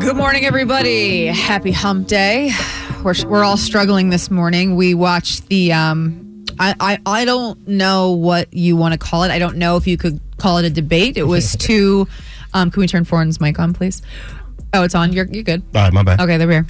Good morning, everybody. Happy Hump Day. We're, we're all struggling this morning. We watched the. Um, I, I I don't know what you want to call it. I don't know if you could call it a debate. It was two. Um, can we turn Foreign's mic on, please? Oh, it's on. You're you're good. All right, my bad. Okay, there we are.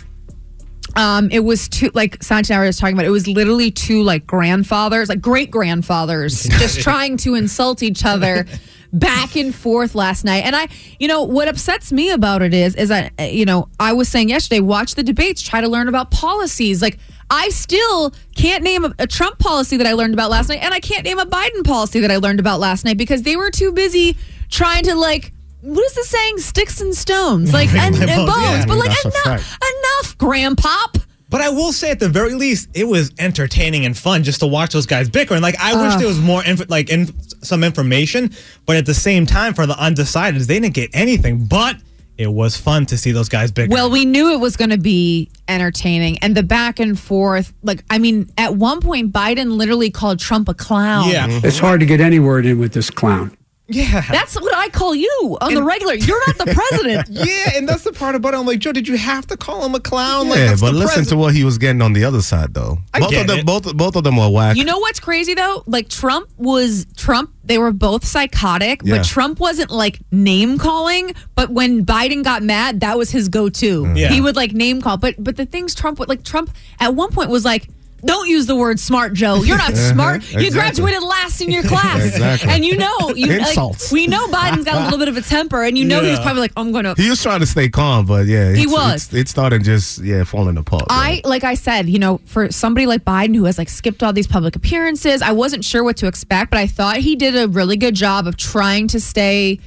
Um, it was two like Santi and I were just talking about. It was literally two like grandfathers, like great grandfathers, just trying to insult each other back and forth last night. And I, you know, what upsets me about it is, is that uh, you know, I was saying yesterday, watch the debates, try to learn about policies. Like I still can't name a, a Trump policy that I learned about last night, and I can't name a Biden policy that I learned about last night because they were too busy trying to like. What is the saying? Sticks and stones, like and, and bones. Yeah, but like enough, fact. enough, Grandpop. But I will say, at the very least, it was entertaining and fun just to watch those guys bicker. And like, I wish there was more, inf- like, in- some information. But at the same time, for the undecideds, they didn't get anything. But it was fun to see those guys bicker. Well, we knew it was going to be entertaining, and the back and forth. Like, I mean, at one point, Biden literally called Trump a clown. yeah, It's hard to get any word in with this clown. Yeah, That's what I call you on the regular. You're not the president. yeah. And that's the part about it. I'm like, Joe, did you have to call him a clown? like, Yeah, that's but listen president. to what he was getting on the other side, though. I both get of them, it. both both of them were whack. You know what's crazy though? Like Trump was Trump. They were both psychotic, Yeah. but Trump wasn't like name calling. But when Biden got mad, that was his go-to. Mm. Yeah. He would like name call. But but the things Trump would like Trump at one point was like. Don't use the word smart, Joe. You're not smart. You graduated last in your class, Exactly. and you know you like, Insults. we know Biden's got a little bit of a temper, and you know he's Yeah. probably like, I'm gonna. he was trying to stay calm, but yeah, He was. It's, it started just yeah falling apart. I like I said, you know, for somebody like Biden who has like skipped all these public appearances, I wasn't sure what to expect, but I thought he did a really good job of trying to stay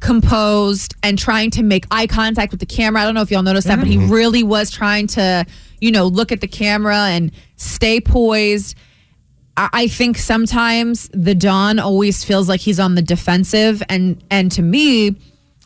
composed and trying to make eye contact with the camera. I don't know if y'all noticed that, but he mm-hmm. really was trying to, you know, look at the camera and stay poised. I I think sometimes the Don always feels like he's on the defensive, and and to me,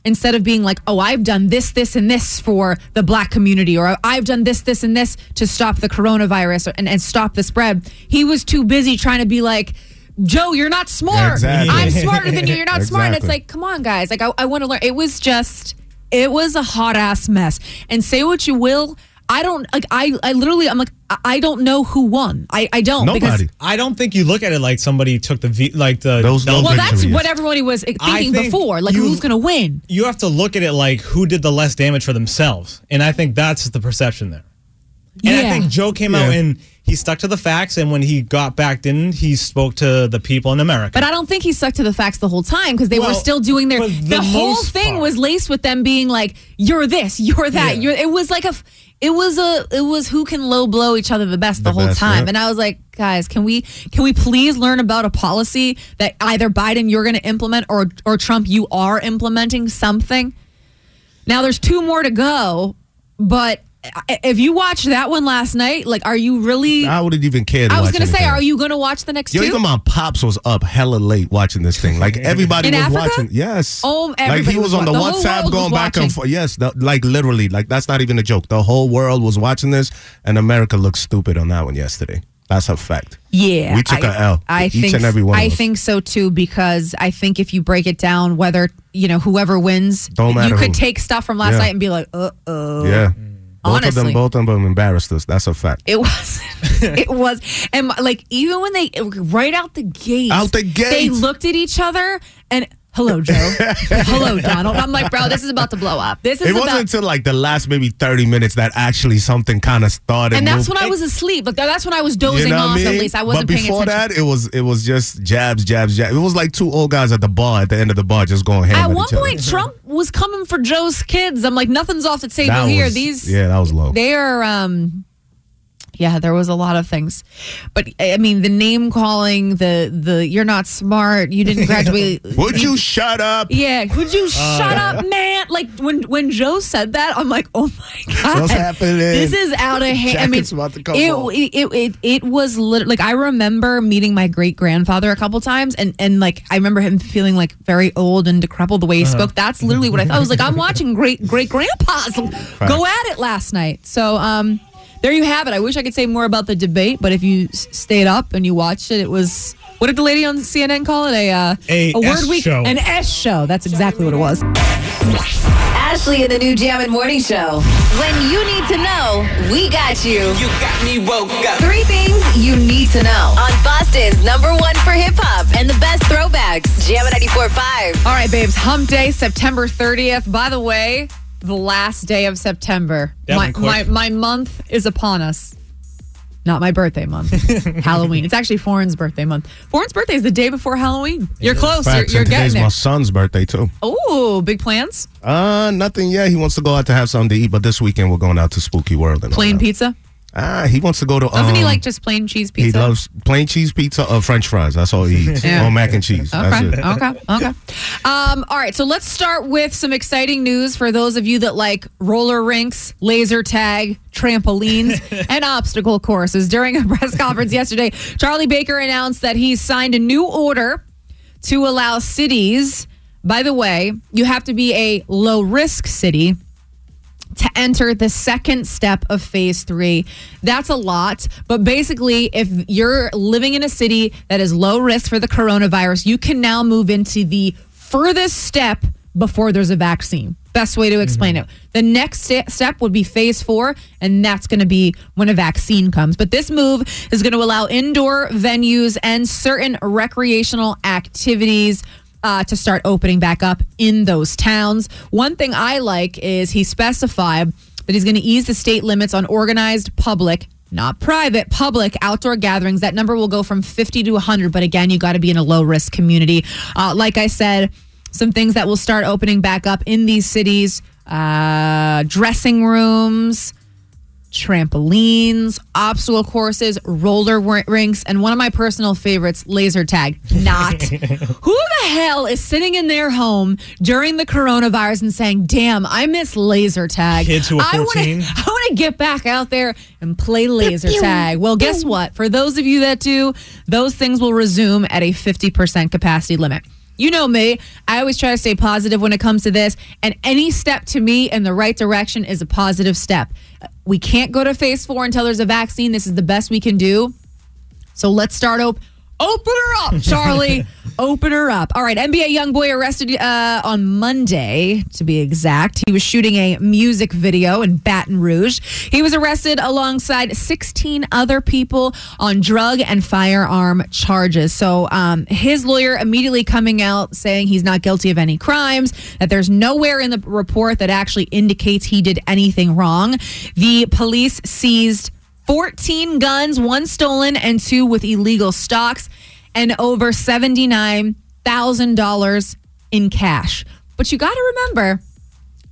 instead of being like, "Oh, I've done this, this, and this for the Black community," or "I've done this, this, and this to stop the coronavirus and and stop the spread," he was too busy trying to be like. Joe, you're not smart. Exactly. I'm smarter than you. You're not smart. And it's like, come on, guys. Like, I, I want to learn. It was just, it was a hot ass mess. And say what you will, I don't like. I, I literally, I'm like, I, I don't know who won. I, I don't because Nobody. I don't think you look at it like somebody took the v- like the Those- those Well, that's what everybody was thinking think before. Like, you- who's going to win? you have to look at it like who did the less damage for themselves. And I think that's the perception there. And I think Joe came out and he stuck to the facts. And when he got back in, he spoke to the people in America. But I don't think he stuck to the facts the whole time because they were still doing their. The, the whole thing part. was laced with them being like, "You're this, you're that." Yeah. You're. It was like a, It was a. It was who can low blow each other the best the, The whole best, time, yeah. and I was like, guys, can we can we please learn about a policy that either Biden you're going to implement or or Trump you are implementing something. Now there's two more to go, but I- if you watched that one last night, like, are you really? I wouldn't even care. To I was going to say, are you going to watch the next Yo, two? even my pops was up hella late watching this thing. Like everybody In was Africa? watching. Yes. Oh, like he was, was on the, the WhatsApp going back watching. and forth. Yes, the, like literally, like that's not even a joke. The whole world was watching this, and America looked stupid on that one yesterday. That's a fact. Yeah, We took I, a L, I each think and every one I think so too because I think if you break it down, whether you know whoever wins, Don't matter you could who. take stuff from last Yeah. night and be like, uh oh. Yeah. Both of Honestly. them, both of them embarrassed us. That's a fact. It was, it was, and like even when they right out the gate, Out the gate, they looked at each other and hello, Joe, hello, Donald. I'm like, bro, this is about to blow up. This is about It wasn't until like the last maybe 30 minutes that actually something kind of started. and that's when I was asleep. Like that's when I was dozing You know off. I mean? At least I wasn't but before that, it was it was just jabs, jabs, jabs. It was like two old guys at the bar at the end of the bar just going ham At at one each other. point, Trump was coming for Joe's kids. I'm like, nothing's off the table That here. was- These, yeah, that was low. They are, um, yeah, there was a lot of things, but I mean, the name calling, the the you're not smart, you didn't graduate. Would you shut up? Yeah, would you shut up, man? Like when when Joe said that, I'm like, oh my god, What's happening? This is out of hand. I mean, about to come it, it, it it it was lit- like I remember meeting my great grandfather a couple times, and and like I remember him feeling like very old and decrepit the way he spoke. That's literally what I thought. I was like, I'm watching great great grandpas go at it last night. So um. There you have it. I wish I could say more about the debate, but if you stayed up and you watched it, it was what did the lady on CNN call it? A uh, A word S week, show. an S show. That's exactly what it was. Ashley in the new Jam and Morning Show. When you need to know, we got you. You got me woke up. Three things you need to know on Boston's number one for hip hop and the best throwbacks. Jam 94.5. All right, babes. Hump Day, September 30th. By the way, the last day of September. My, my my month is upon us. Not my birthday month. Halloween. It's actually Foreign's birthday month. Foreign's birthday is the day before Halloween. You're close. You're, Facts. you're and getting today's there. my son's birthday too. Oh, big plans? Uh, nothing yet. He wants to go out to have something to eat, but this weekend we're going out to Spooky World. And all Plain that. pizza? Ah, he wants to go to. Doesn't he um, like just plain cheese pizza? He loves plain cheese pizza or French fries. That's all he eats. Yeah. Or mac and cheese. That's Okay. it. Okay. Okay. Um, all right. So let's start with some exciting news for those of you that like roller rinks, laser tag, trampolines, and obstacle courses. During a press conference yesterday, Charlie Baker announced that he's signed a new order to allow cities. By the way, you have to be a low risk city to enter the second step of phase three. That's a lot. But basically, if you're living in a city that is low risk for the coronavirus, you can now move into the furthest step before there's a vaccine. Best way to explain mm-hmm. it. The next step would be phase four, and that's going to be when a vaccine comes. But this move is going to allow indoor venues and certain recreational activities uh, to start opening back up in those towns. One thing I like is he specified that he's going to ease the state limits on organized public. Not private, public outdoor gatherings. That number will go from 50 to 100. But again, you got to be in a low risk community. Uh, like I said, some things that will start opening back up in these cities uh, dressing rooms, trampolines, obstacle courses, roller rinks, and one of my personal favorites, laser tag. Not. Who the hell is sitting in their home during the coronavirus and saying, damn, I miss laser tag? Kids who are 14. I want to get back out there and play laser tag. Well, guess what? For those of you that do, those things will resume at a 50% capacity limit. You know me. I always try to stay positive when it comes to this, and any step to me in the right direction is a positive step. We can't go to phase four until there's a vaccine. This is the best we can do. So let's start op- open her up, Charlie. open her up. All right, NBA YoungBoy arrested uh, on Monday, to be exact. He was shooting a music video in Baton Rouge. He was arrested alongside 16 other people on drug and firearm charges. So um, his lawyer immediately coming out saying he's not guilty of any crimes, that there's nowhere in the report that actually indicates he did anything wrong. The police seized 14 guns, one stolen and two with illegal stocks, and over $79,000 in cash. But you got to remember,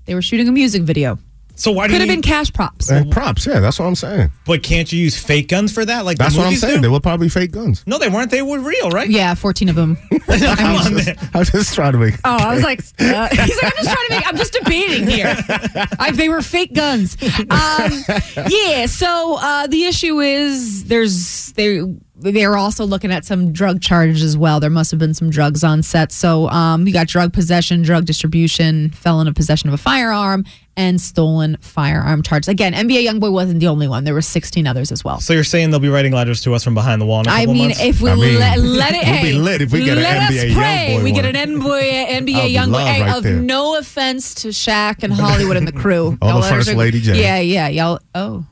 they were shooting a music video. So why do Could you have been cash props. And props, yeah, that's what I'm saying. But can't you use fake guns for that? Like That's what I'm saying. do? They were probably fake guns. No, they weren't. They were real, right? Yeah, 14 of them. I was just, I was just trying to make. Oh, I was like, uh, he's like, I'm just trying to make, I'm just debating here. I, they were fake guns. Um, yeah. So uh, the issue is there's they they are also looking at some drug charges as well. There must have been some drugs on set. So um, you got drug possession, drug distribution, felon in possession of a firearm, and stolen firearm charges. Again, NBA YoungBoy wasn't the only one. There were 16 others as well. So you're saying they'll be writing letters to us from behind the wall in a I mean, months? if we I mean, let, let it, we'll be lit if we get an let NBA us pray. Youngboy we get an NBA, I'll NBA be young boy. Hey, right of there. no offense to Shaq and Hollywood and the crew. All Y'all the First are- Lady J. Yeah, yeah, y'all. Oh,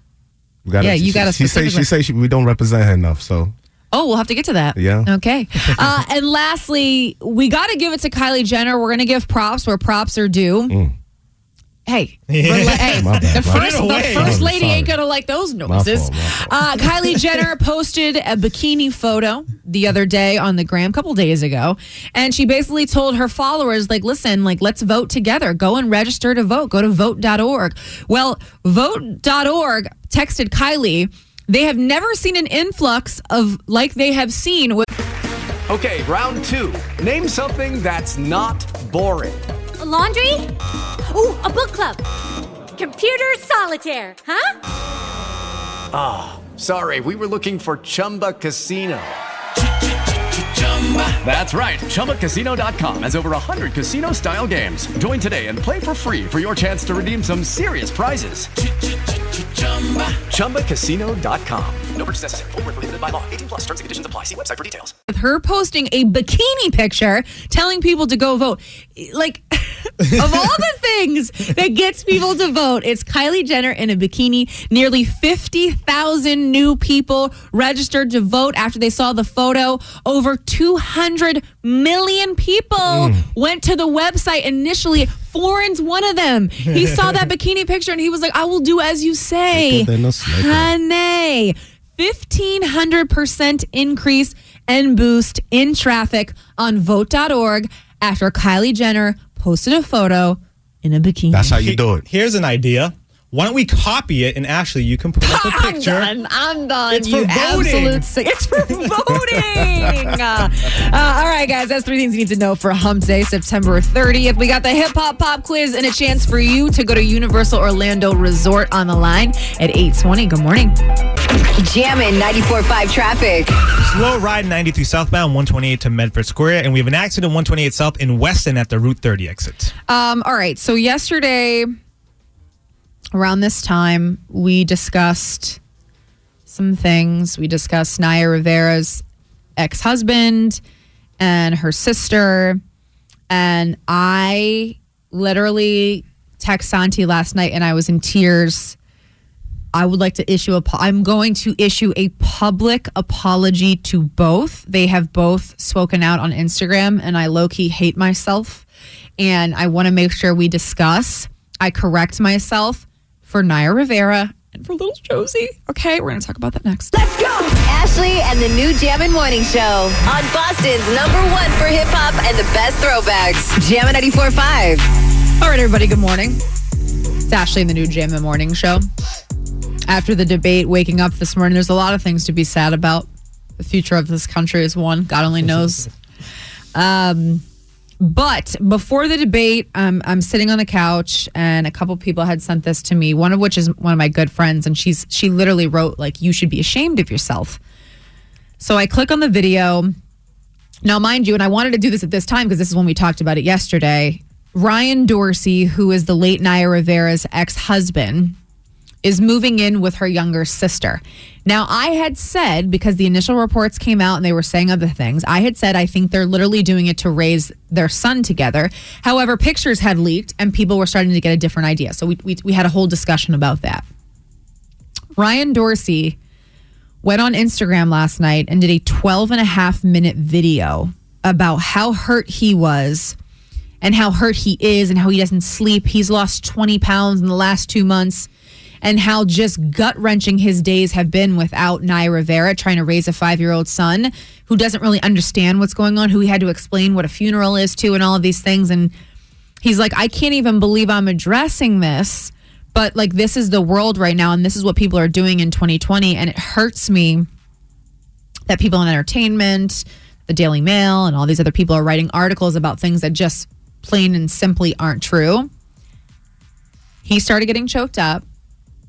We gotta- Yeah, you gotta She say she say she, we don't represent her enough. So oh, we'll have to get to that. Yeah. Okay. uh, and lastly, we got to give it to Kylie Jenner. We're going to give props where props are due. Hey, rela- hey. My bad, the first, the first lady ain't gonna like those noises. fault, my fault. Uh, Kylie Jenner posted a bikini photo the other day on the gram, a couple days ago, and she basically told her followers, like, listen, like, let's vote together. Go and register to vote. Go to vote.org. Well, vote.org texted Kylie They have never seen an influx of like they have seen with Okay, round two. Name something that's not boring. A laundry? Ooh, a book club. Computer solitaire, huh? Ah, sorry, we were looking for Chumba Casino. That's right. ChumbaCasino.com has over 100 casino style games. Join today and play for free for your chance to redeem some serious prizes. ChumbaCasino.com. No purchase necessary. Full prohibited by law. 18 plus terms and conditions apply. See website for details. With her posting a bikini picture telling people to go vote. Like of all the things that gets people to vote, it's Kylie Jenner in a bikini. Nearly 50,000 new people registered to vote after they saw the photo. Over 200 million people mm. went to the website initially. Foreign's one of them. He saw that bikini picture and he was like, I will do as you say. They no sniper. Honey. 1500% increase and boost in traffic on vote.org after Kylie Jenner posted a photo in a bikini. That's how you do it. Here's an idea. Why don't we copy it and Ashley, you can put up a I'm picture. done. I'm done. It's you for voting. absolute sick. It's for voting. uh, uh, all right, guys. That's three things you need to know for Hump Day, September 30th. We got the hip hop pop quiz and a chance for you to go to Universal Orlando Resort on the line at 820. Good morning. Jammin' 94.5 traffic. Slow ride 93 southbound 128 to Medford Square, and we have an accident 128 south in Weston at the Route 30 exit. Um, all right. So yesterday, around this time, we discussed some things. We discussed Naya Rivera's ex-husband and her sister, and I literally text Santi last night, and I was in tears. I would like to issue a. I'm going to issue a public apology to both. They have both spoken out on Instagram, and I low key hate myself. And I want to make sure we discuss. I correct myself for Naya Rivera and for little Josey. Okay, we're going to talk about that next. Let's go! Ashley and the new Jammin' Morning Show on Boston's number one for hip hop and the best throwbacks. Jammin' 94.5. All right, everybody. Good morning. It's Ashley and the new Jam and Morning Show. After the debate, waking up this morning, there's a lot of things to be sad about. The future of this country is one. God only knows. Um, but before the debate, um, I'm sitting on the couch, and a couple people had sent this to me. One of which is one of my good friends, and she's she literally wrote like, "You should be ashamed of yourself." So I click on the video. Now, mind you, and I wanted to do this at this time because this is when we talked about it yesterday. Ryan Dorsey, who is the late Naya Rivera's ex husband, is moving in with her younger sister. Now, I had said, because the initial reports came out and they were saying other things, I had said I think they're literally doing it to raise their son together. However, pictures had leaked and people were starting to get a different idea. So we, we, we had a whole discussion about that. Ryan Dorsey went on Instagram last night and did a 12 and a half minute video about how hurt he was and how hurt he is and how he doesn't sleep. He's lost 20 pounds in the last two months and how just gut wrenching his days have been without Naya Rivera trying to raise a five year old son who doesn't really understand what's going on, who he had to explain what a funeral is to and all of these things. And he's like, I can't even believe I'm addressing this. But like, this is the world right now, and this is what people are doing in 2020. And it hurts me that people in entertainment, the Daily Mail, and all these other people are writing articles about things that just plain and simply aren't true. He started getting choked up.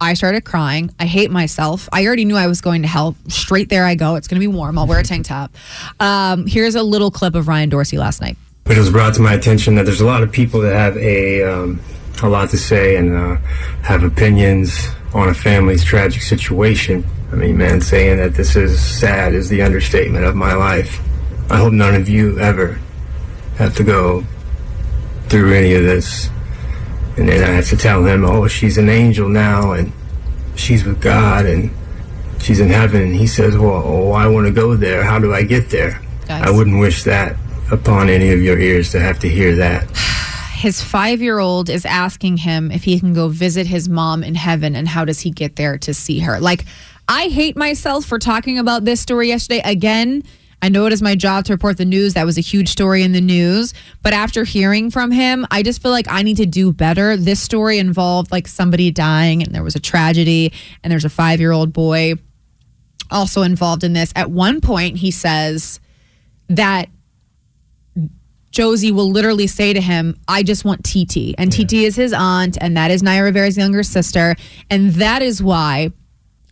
I started crying. I hate myself. I already knew I was going to hell. Straight there I go. It's going to be warm. I'll wear a tank top. Um, here's a little clip of Ryan Dorsey last night. It was brought to my attention that there's a lot of people that have a um, a lot to say and uh, have opinions on a family's tragic situation. I mean, man, saying that this is sad is the understatement of my life. I hope none of you ever have to go through any of this. And then I have to tell him, oh, she's an angel now and she's with God and she's in heaven. And he says, well, oh, I want to go there. How do I get there? I wouldn't wish that upon any of your ears to have to hear that. His five year old is asking him if he can go visit his mom in heaven and how does he get there to see her. Like, I hate myself for talking about this story yesterday. Again, I know it is my job to report the news. That was a huge story in the news. But after hearing from him, I just feel like I need to do better. This story involved like somebody dying and there was a tragedy and there's a five year old boy also involved in this. At one point, he says that Josey will literally say to him, I just want TT. And TT is his aunt, and that is Naya Rivera's younger sister. And that is why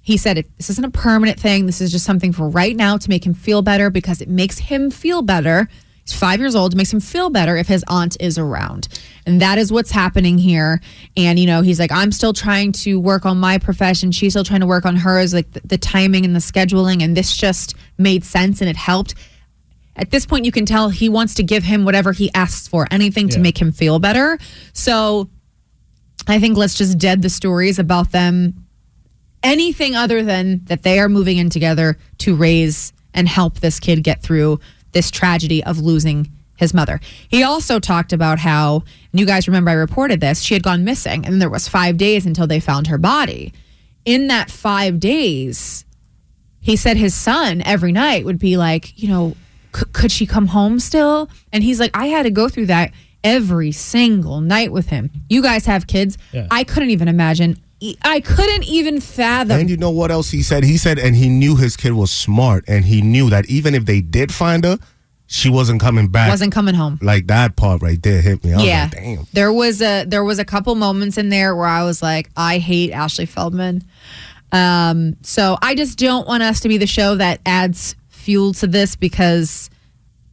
he said, it, This isn't a permanent thing. This is just something for right now to make him feel better because it makes him feel better. He's five years old. It makes him feel better if his aunt is around. And that is what's happening here. And, you know, he's like, I'm still trying to work on my profession. She's still trying to work on hers, like the, the timing and the scheduling. And this just made sense and it helped at this point you can tell he wants to give him whatever he asks for anything to make him feel better so i think let's just dead the stories about them anything other than that they are moving in together to raise and help this kid get through this tragedy of losing his mother he also talked about how and you guys remember i reported this she had gone missing and there was five days until they found her body in that five days he said his son every night would be like, you know, could she come home still? And he's like, I had to go through that every single night with him. You guys have kids. Yeah. I couldn't even imagine. I couldn't even fathom. And you know what else he said? He said, and he knew his kid was smart, and he knew that even if they did find her, she wasn't coming back. Wasn't coming home. Like that part right there hit me. I was yeah, like, damn. there was a there was a couple moments in there where I was like, I hate Ashley Feldman. Um, so I just don't want us to be the show that adds fuel to this because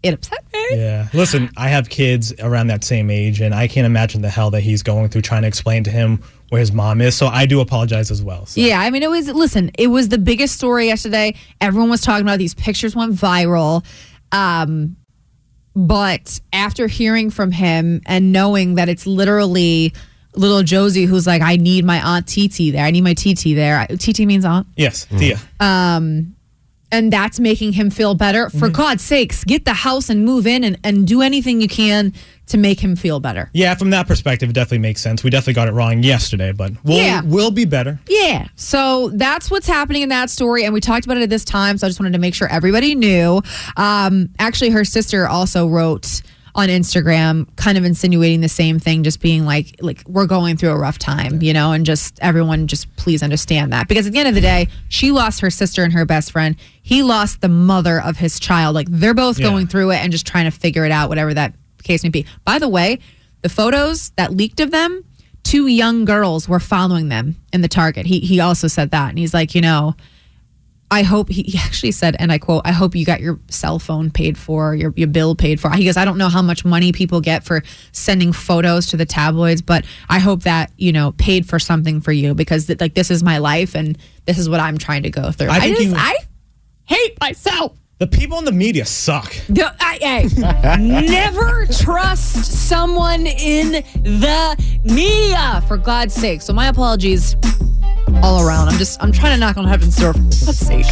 it upset me. Yeah. Listen, I have kids around that same age, and I can't imagine the hell that he's going through trying to explain to him where his mom is. So I do apologize as well. So. Yeah, I mean, it was, listen, it was the biggest story yesterday. Everyone was talking about it. these pictures went viral. Um, but after hearing from him and knowing that it's literally little Josey who's like, I need my aunt TT there. I need my TT there. TT means aunt. Yes, Tia. Um, and that's making him feel better. For God's sakes, get the house and move in and, and do anything you can to make him feel better. Yeah, from that perspective, it definitely makes sense. We definitely got it wrong yesterday, but we'll, Yeah. we'll be better. Yeah. So that's what's happening in that story. And we talked about it at this time. So I just wanted to make sure everybody knew. Um, actually, her sister also wrote on Instagram, kind of insinuating the same thing, just being like, like we're going through a rough time, you know, and just everyone just please understand that. Because at the end of the day, she lost her sister and her best friend. He lost the mother of his child. Like they're both Yeah. going through it and just trying to figure it out, whatever that case may be. By the way, the photos that leaked of them, two young girls were following them in the target. He he also said that, and he's like, you know, I hope he, he actually said, and I quote, I hope you got your cell phone paid for, your your bill paid for. He goes, I don't know how much money people get for sending photos to the tabloids, but I hope that you know paid for something for you because th- like this is my life and this is what I'm trying to go through. I I, just I hate myself. The people in the media suck. The- I, I- never trust someone in the media, for God's sake. So my apologies all around. I'm just I'm trying to knock on heaven's door. Let's see.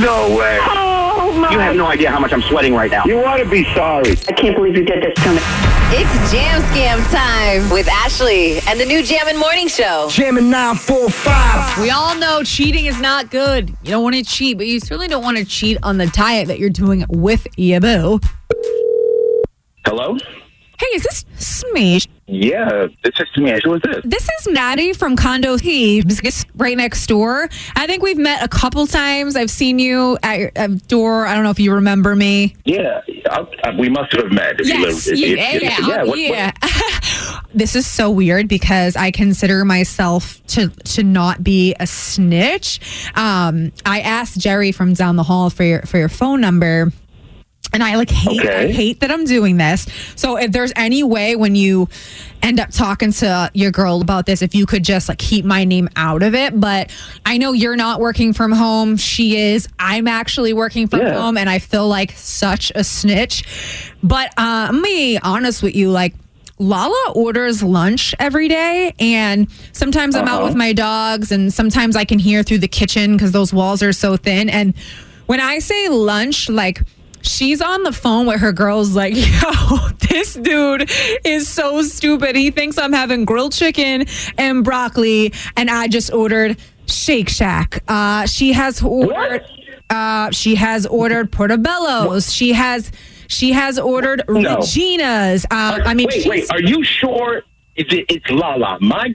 No way. You have no idea how much I'm sweating right now. You ought to be sorry. I can't believe you did this to me. It's Jam Scam time with Ashley and the new Jammin' Morning Show. Jamming 945. We all know cheating is not good. You don't want to cheat, but you certainly don't want to cheat on the diet that you're doing with your boo. Hello? Hey, is this Smeesh? Yeah, this is Smash. Who is this? This is Maddie from Condo Thieves, right next door. I think we've met a couple times. I've seen you at your at door. I don't know if you remember me. Yeah, I, I, we must have met. You Yes, if, you- if- yeah, yeah. what- what- yeah. this is so weird because I consider myself to to not be a snitch. Um, I asked Jerry from down the hall for your for your phone number. And I like hate I hate that I'm doing this. So if there's any way when you end up talking to your girl about this, if you could just like keep my name out of it. But I know you're not working from home. She is. I'm actually working from Yeah. home and I feel like such a snitch. But uh, I'm be honest with you, like Lala orders lunch every day, and sometimes I'm out Uh-huh. with my dogs, and sometimes I can hear through the kitchen because those walls are so thin. And when I say lunch, like she's on the phone with her girls, like, yo, this dude is so stupid. He thinks I'm having grilled chicken and broccoli, and I just ordered Shake Shack. Uh, she has ordered. Uh, she has ordered portobellos. She has. She has ordered No. Regina's. Uh, I mean, wait, wait. Are you sure? It's, it's Lala. My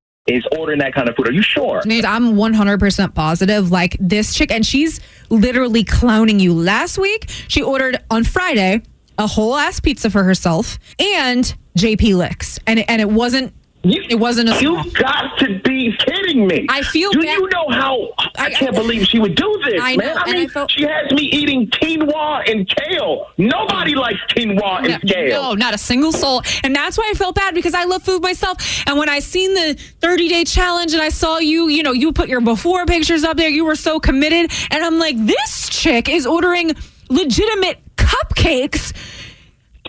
Is ordering that kind of food. Are you sure? I'm 100% positive. Like this chick, and she's literally clowning you. Last week, she ordered on Friday a whole ass pizza for herself and JP Licks, and and it wasn't. It wasn't a. You got to be kidding me. I feel Do bad- you know how I, can't believe she would do this, I man? know, I mean, I felt- she has me eating quinoa and kale. Nobody likes quinoa and kale. No, not a single soul. And that's why I felt bad because I love food myself. And when I seen the 30 day challenge and I saw you, you know, you put your before pictures up there, you were so committed. And I'm like, this chick is ordering legitimate cupcakes,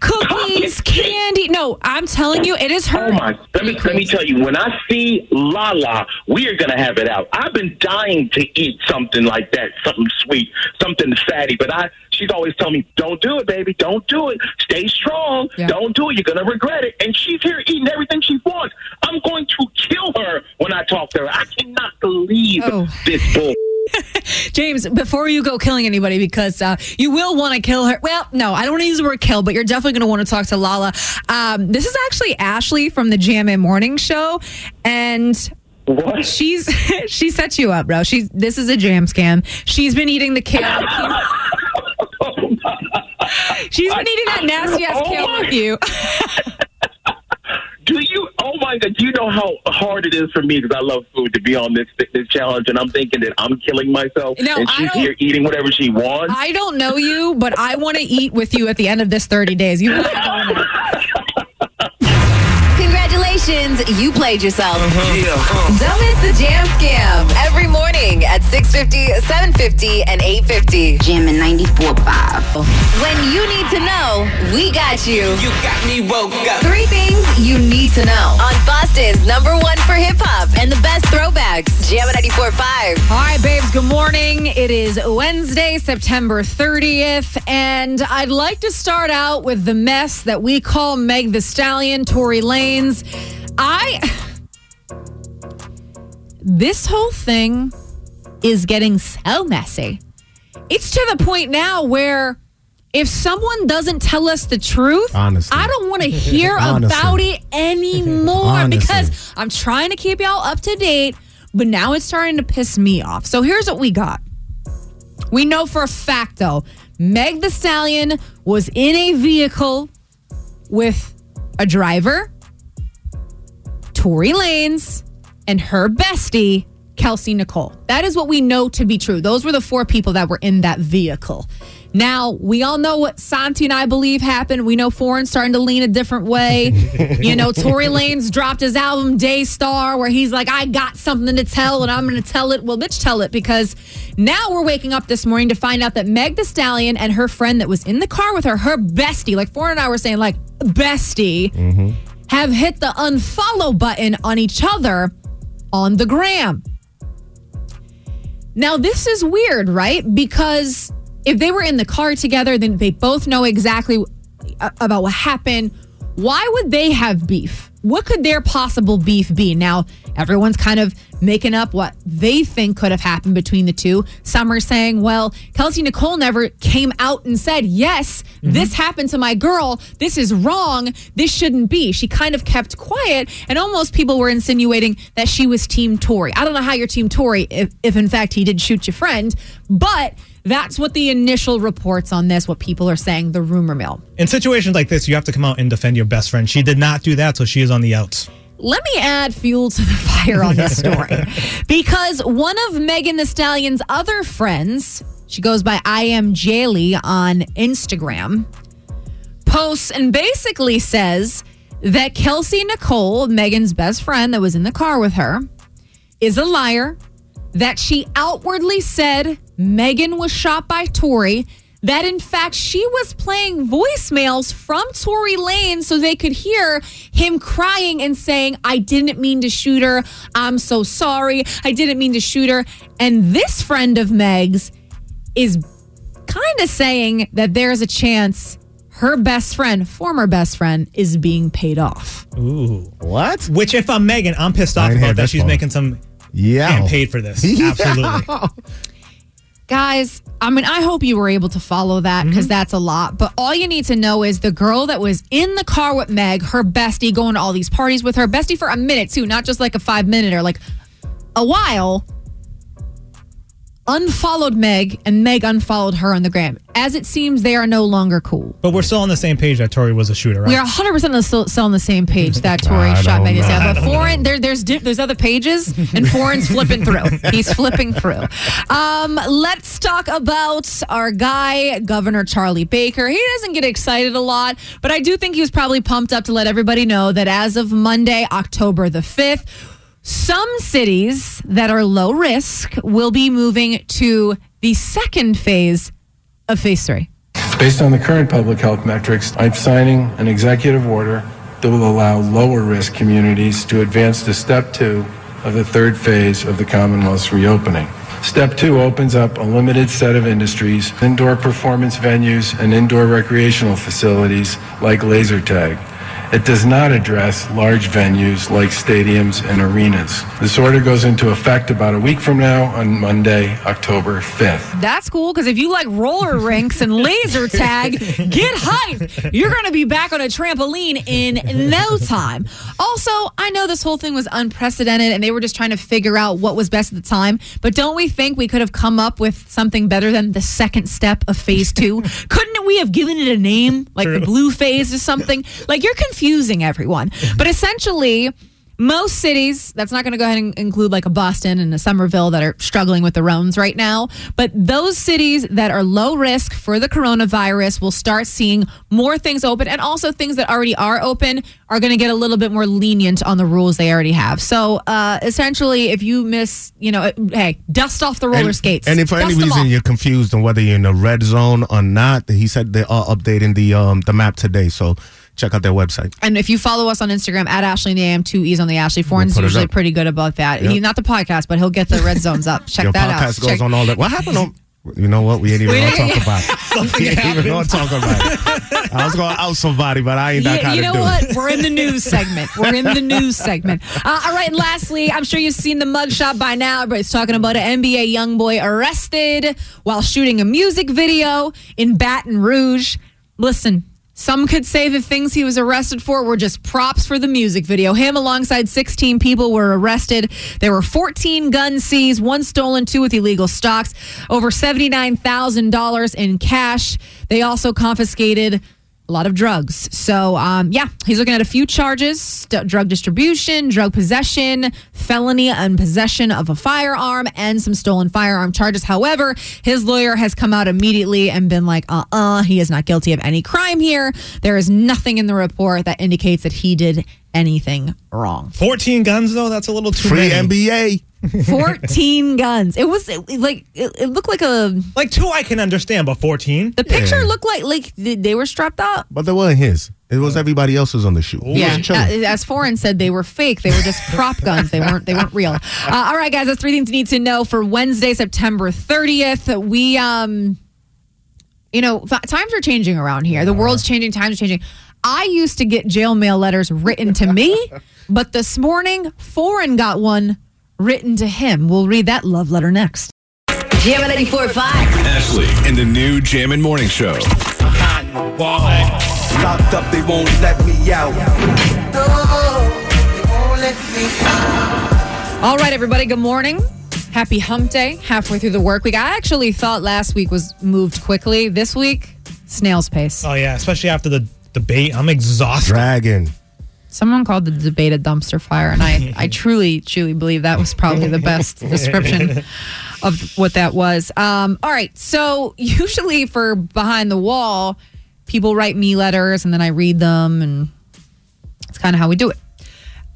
cookies, candy. No, I'm telling you, it is oh her. Oh my! Let me let me tell you. When I see Lala, we are gonna have it out. I've been dying to eat something like that, something sweet, something fatty. But I, she's always telling me, "Don't do it, baby. Don't do it. Stay strong. Don't do it. You're gonna regret it." And she's here eating everything she wants. I'm going to kill her when I talk to her. I cannot believe oh. this bull. James, before you go killing anybody, because uh, you will want to kill her. Well, no, I don't want to use the word kill, but you're definitely going to want to talk to Lala. Um, this is actually Ashley from the Jam and Morning Show, and what? she's she set you up, bro. She's this is a jam scam. She's been eating the kale. She's been eating that nasty ass Oh kale my- with you. Do you? Oh my God! Do you know how hard it is for me because I love food to be on this this challenge, and I'm thinking that I'm killing myself, No, and she's here eating whatever she wants. I don't know you, but I want to eat with you at the end of this 30 days. You Congratulations, you played yourself. Mm-hmm. Uh-huh. Don't miss the Jam Scam every morning at 6.50, 7.50, and 8.50. Jam in 94.5. When you need to know, we got you. You got me woke up. Three things you need to know on Boston's number one for hip hop and the best throwbacks. Jam at 94.5. All right, babes, good morning. It is Wednesday, September 30th, and I'd like to start out with the mess that we call Meg Thee Stallion, Tory Lanez. I. This whole thing is getting so messy. It's to the point now where if someone doesn't tell us the truth, Honestly. I don't want to hear about it anymore Honestly. because I'm trying to keep y'all up to date, but now it's starting to piss me off. So here's what we got. We know for a fact, though, Meg Thee Stallion was in a vehicle with a driver, Tory Lanez, and her bestie, Kelsey Nicole. That is what we know to be true. Those were the four people that were in that vehicle. Now, we all know what Santi and I believe happened. We know Foreign's starting to lean a different way. you know, Tory Lanez dropped his album Daystar, where he's like, I got something to tell and I'm going to tell it. Well, bitch, tell it because now we're waking up this morning to find out that Meg Thee Stallion and her friend that was in the car with her, her bestie, like Foreign and I were saying, like, bestie, mm-hmm. Have hit the unfollow button on each other on the gram. Now, this is weird, right? Because if they were in the car together, then they both know exactly uh, about what happened. Why would they have beef? what could their possible beef be? Now, everyone's kind of making up what they think could have happened between the two. Some are saying, well, Kelsey Nicole never came out and said, yes, mm-hmm. this happened to my girl. This is wrong. This shouldn't be. She kind of kept quiet, and almost people were insinuating that she was Team Tory. I don't know how you're Team Tory if, if in fact he did shoot your friend, but that's what the initial reports on this, what people are saying, the rumor mill. In situations like this, you have to come out and defend your best friend. She did not do that, so she is on the outs. Let me add fuel to the fire on this story. Because one of Megan Thee Stallion's other friends, she goes by I am Jaylee on Instagram, posts and basically says that Kelsey Nicole, Megan's best friend that was in the car with her, is a liar, that she outwardly said Megan was shot by Tory, that in fact she was playing voicemails from Tory Lane so they could hear him crying and saying, I didn't mean to shoot her. I'm so sorry. I didn't mean to shoot her. And this friend of Meg's is kind of saying that there's a chance her best friend, former best friend, is being paid off. Ooh. What? Which, if I'm Megan, I'm pissed off I didn't hear about that. She's part. making some Yeah. getting paid for this. Absolutely. Guys, I mean, I hope you were able to follow that because mm-hmm. that's a lot. But all you need to know is the girl that was in the car with Meg, her bestie, going to all these parties with her bestie for a minute too, not just like a five minute or like a while, unfollowed Meg and Meg unfollowed her on the gram. As it seems, they are no longer cool. But we're still on the same page that Tory was a shooter, right? We are 100% still, still on the same page that Tory I shot don't Megan know. Thee I Stallion. But foreign, there, there's there's other pages, and foreign's flipping through. He's flipping through. Um, let's talk about our guy, Governor Charlie Baker. He doesn't get excited a lot, but I do think he was probably pumped up to let everybody know that as of Monday, October the 5th, some cities that are low risk will be moving to the second phase of phase three. Based on the current public health metrics, I'm signing an executive order that will allow lower risk communities to advance to step two of the third phase of the Commonwealth's reopening. Step two opens up a limited set of industries, indoor performance venues, and indoor recreational facilities like laser tag. It does not address large venues like stadiums and arenas. This order goes into effect about a week from now on Monday, October 5th. That's cool because if you like roller rinks and laser tag, get hyped. You're going to be back on a trampoline in no time. Also, I know this whole thing was unprecedented and they were just trying to figure out what was best at the time. But don't we think we could have come up with something better than the second step of phase two? Couldn't we have given it a name like the blue phase or something? Like you're confusing everyone. But essentially, most cities, that's not going to go ahead and include like a Boston and a Somerville that are struggling with the roans right now. But those cities that are low risk for the coronavirus will start seeing more things open. And also things that already are open are going to get a little bit more lenient on the rules they already have. So uh, essentially, if you miss, you know, hey, dust off the roller and, skates. And if for any reason you're confused on whether you're in the red zone or not, he said they are updating the um the map today. So check out their website. And if you follow us on Instagram at Ashley and the AM, two E's on the Ashley. Foreign's it usually pretty good about that. Yep. He's not the podcast, but he'll get the red zones up. Check Your that out. podcast goes Check- on all that. What happened on? You know what? We ain't even gonna talk about. it. we ain't even gonna talk about it. I was gonna out somebody, but I ain't that Yeah, kind you of know dude. what? We're in the news segment. We're in the news segment. Uh, all right, and lastly, I'm sure you've seen the mugshot by now. Everybody's talking about an NBA YoungBoy arrested while shooting a music video in Baton Rouge. Listen. Some could say the things he was arrested for were just props for the music video. Him alongside 16 people were arrested. There were 14 guns seized, one stolen, two with illegal stocks, over $79,000 in cash. They also confiscated a lot of drugs. So, um, yeah, he's looking at a few charges st- drug distribution, drug possession, felony and possession of a firearm, and some stolen firearm charges. However, his lawyer has come out immediately and been like, uh uh he is not guilty of any crime here. There is nothing in the report that indicates that he did anything wrong. 14 guns, though? That's a little too Free many. NBA. 14 guns. It was it, like, it, it looked like a. Like two I can understand, but 14? The picture looked like like they they were strapped up. But they weren't his. It was everybody else's on the shoot. Yeah, was chilling. uh, as Foreign said, they were fake. They were just prop guns. They weren't. They weren't real. Uh, all right, guys. That's three things you need to know for Wednesday, September thirtieth. We, um, you know, th- times are changing around here. The world's changing. Times are changing. I used to get jail mail letters written to me, but this morning, Foreign got one written to him. We'll read that love letter next. Jam 94.5. Ashley in the new Jammin' Morning Show. Locked up, they won't let me out. No, they won't let me out. All right, everybody, good morning. Happy hump day, halfway through the work week. I actually thought last week was moved quickly. This week, snail's pace. Oh yeah, especially after the debate. I'm exhausted. Dragon. Someone called the debate a dumpster fire, and I, I truly, truly believe that was probably the best description of what that was. Um, all right, so usually for behind the wall, people write me letters, and then I read them, and it's kind of how we do it.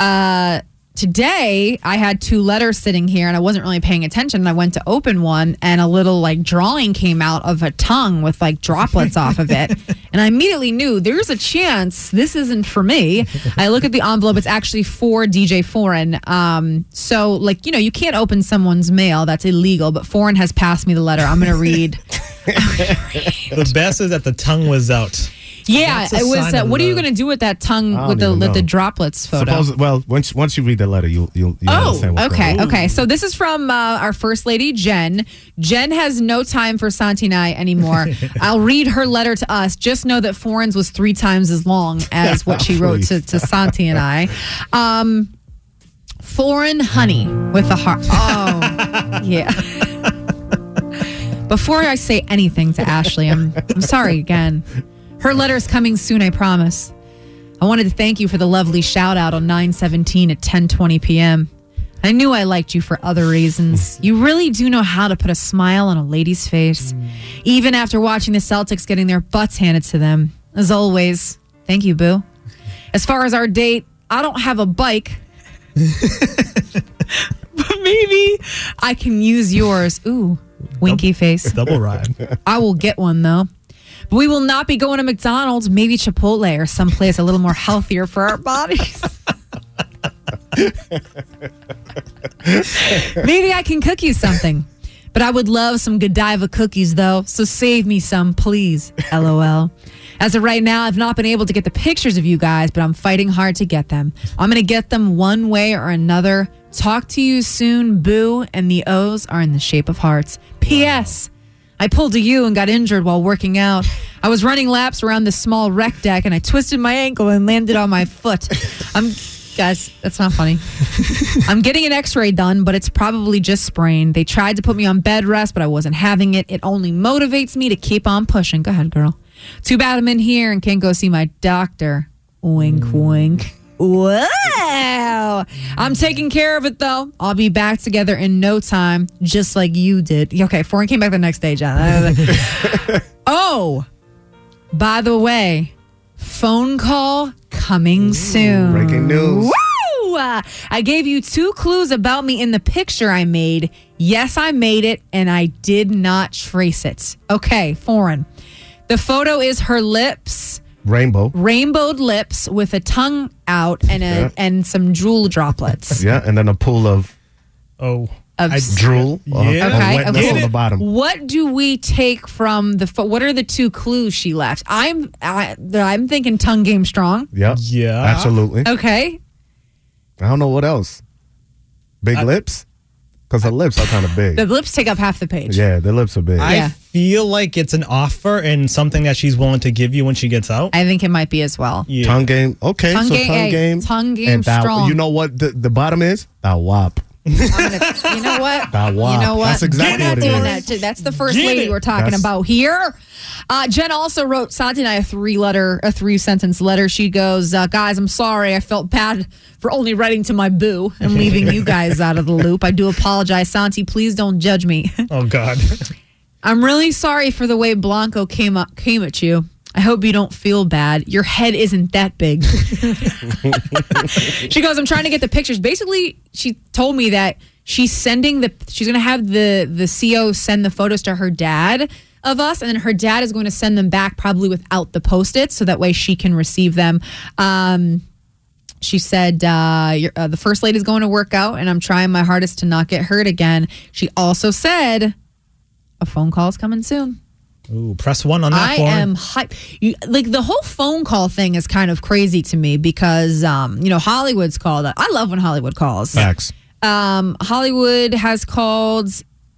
Uh, today, I had two letters sitting here, and I wasn't really paying attention. And I went to open one, and a little like drawing came out of a tongue with like droplets off of it, and I immediately knew there's a chance this isn't for me. I look at the envelope; it's actually for DJ Foreign. Um, so like you know, you can't open someone's mail; that's illegal. But Foreign has passed me the letter. I'm going to read. The best is that the tongue was out. Yeah, it was. Uh, of what are you going to do with that tongue with the with the droplets photo? Suppose, well, once once you read the letter, you'll you'll, you'll Oh, understand what's okay, going okay. So this is from uh, our first lady, Jen. Jen has no time for Santi and I anymore. I'll read her letter to us. Just know that Foreign's was three times as long as what she wrote to, to Santi and I. Um, foreign honey with a heart. Oh, yeah. Before I say anything to Ashley, I'm I'm sorry again. Her letter is coming soon, I promise. I wanted to thank you for the lovely shout out on 917 at 1020 p.m. I knew I liked you for other reasons. You really do know how to put a smile on a lady's face, even after watching the Celtics getting their butts handed to them. As always, thank you, Boo. As far as our date, I don't have a bike, but maybe I can use yours. Ooh, winky face. Double ride. I will get one though. But we will not be going to McDonald's, maybe Chipotle or someplace a little more healthier for our bodies. maybe I can cook you something. But I would love some Godiva cookies though, so save me some, please. LOL. As of right now, I've not been able to get the pictures of you guys, but I'm fighting hard to get them. I'm going to get them one way or another. Talk to you soon, boo, and the O's are in the shape of hearts. P.S. I pulled a U and got injured while working out. I was running laps around this small rec deck and I twisted my ankle and landed on my foot. I'm guys, that's not funny. I'm getting an x-ray done, but it's probably just sprained. They tried to put me on bed rest, but I wasn't having it. It only motivates me to keep on pushing. Go ahead, girl. Too bad I'm in here and can't go see my doctor. Wink mm. wink. Wow. I'm taking care of it though. I'll be back together in no time, just like you did. Okay, Foreign came back the next day, John. oh, by the way, phone call coming soon. breaking news. Woo! I gave you two clues about me in the picture I made. Yes, I made it, and I did not trace it. Okay, Foreign. The photo is her lips Rainbow. rainbowed lips with a tongue out and a Yeah. and some drool droplets. Yeah, and then a pool of Oh. Of I- drool. uh, Yeah. and Okay, wetness okay. on the bottom. What do we take from the? pho- What are the two clues she left? I'm I, I'm thinking tongue game strong. Yeah. Yeah. Absolutely. Okay, I don't know what else. Big lips? Because her lips are kind of big. the lips take up half the page. yeah, the lips are big. I Yeah. feel like it's an offer and something that she's willing to give you when she gets out. I think it might be as well. Yeah. Tongue game. Okay, Tongue so game- tongue hey, game. tongue game and thou- strong. You know what the, the bottom is? Thou wop. Gonna, you know what? That You know what? That's exactly We're not what doing that too. That's the first Get lady it. we're talking That's- about here. Uh, Jen also wrote Santi and I a three letter, a three sentence letter. She goes, uh, "Guys, I'm sorry. I felt bad for only writing to my boo and leaving you guys out of the loop. I do apologize, Santi. Please don't judge me. Oh God. I'm really sorry for the way Blanco came up came at you." I hope you don't feel bad. Your head isn't that big. she goes, I'm trying to get the pictures. Basically, she told me that she's sending the she's gonna have the the CO send the photos to her dad of us, and then her dad is going to send them back probably without the post-it, so that way she can receive them. Um she said uh, uh, the first lady's going to work out, and I'm trying my hardest to not get hurt again. She also said a phone call is coming soon. Ooh, press one on that I for am hype. You, like the whole phone call thing is kind of crazy to me because um, you know Hollywood's called. I love when Hollywood calls. Facts. Um, Hollywood has called,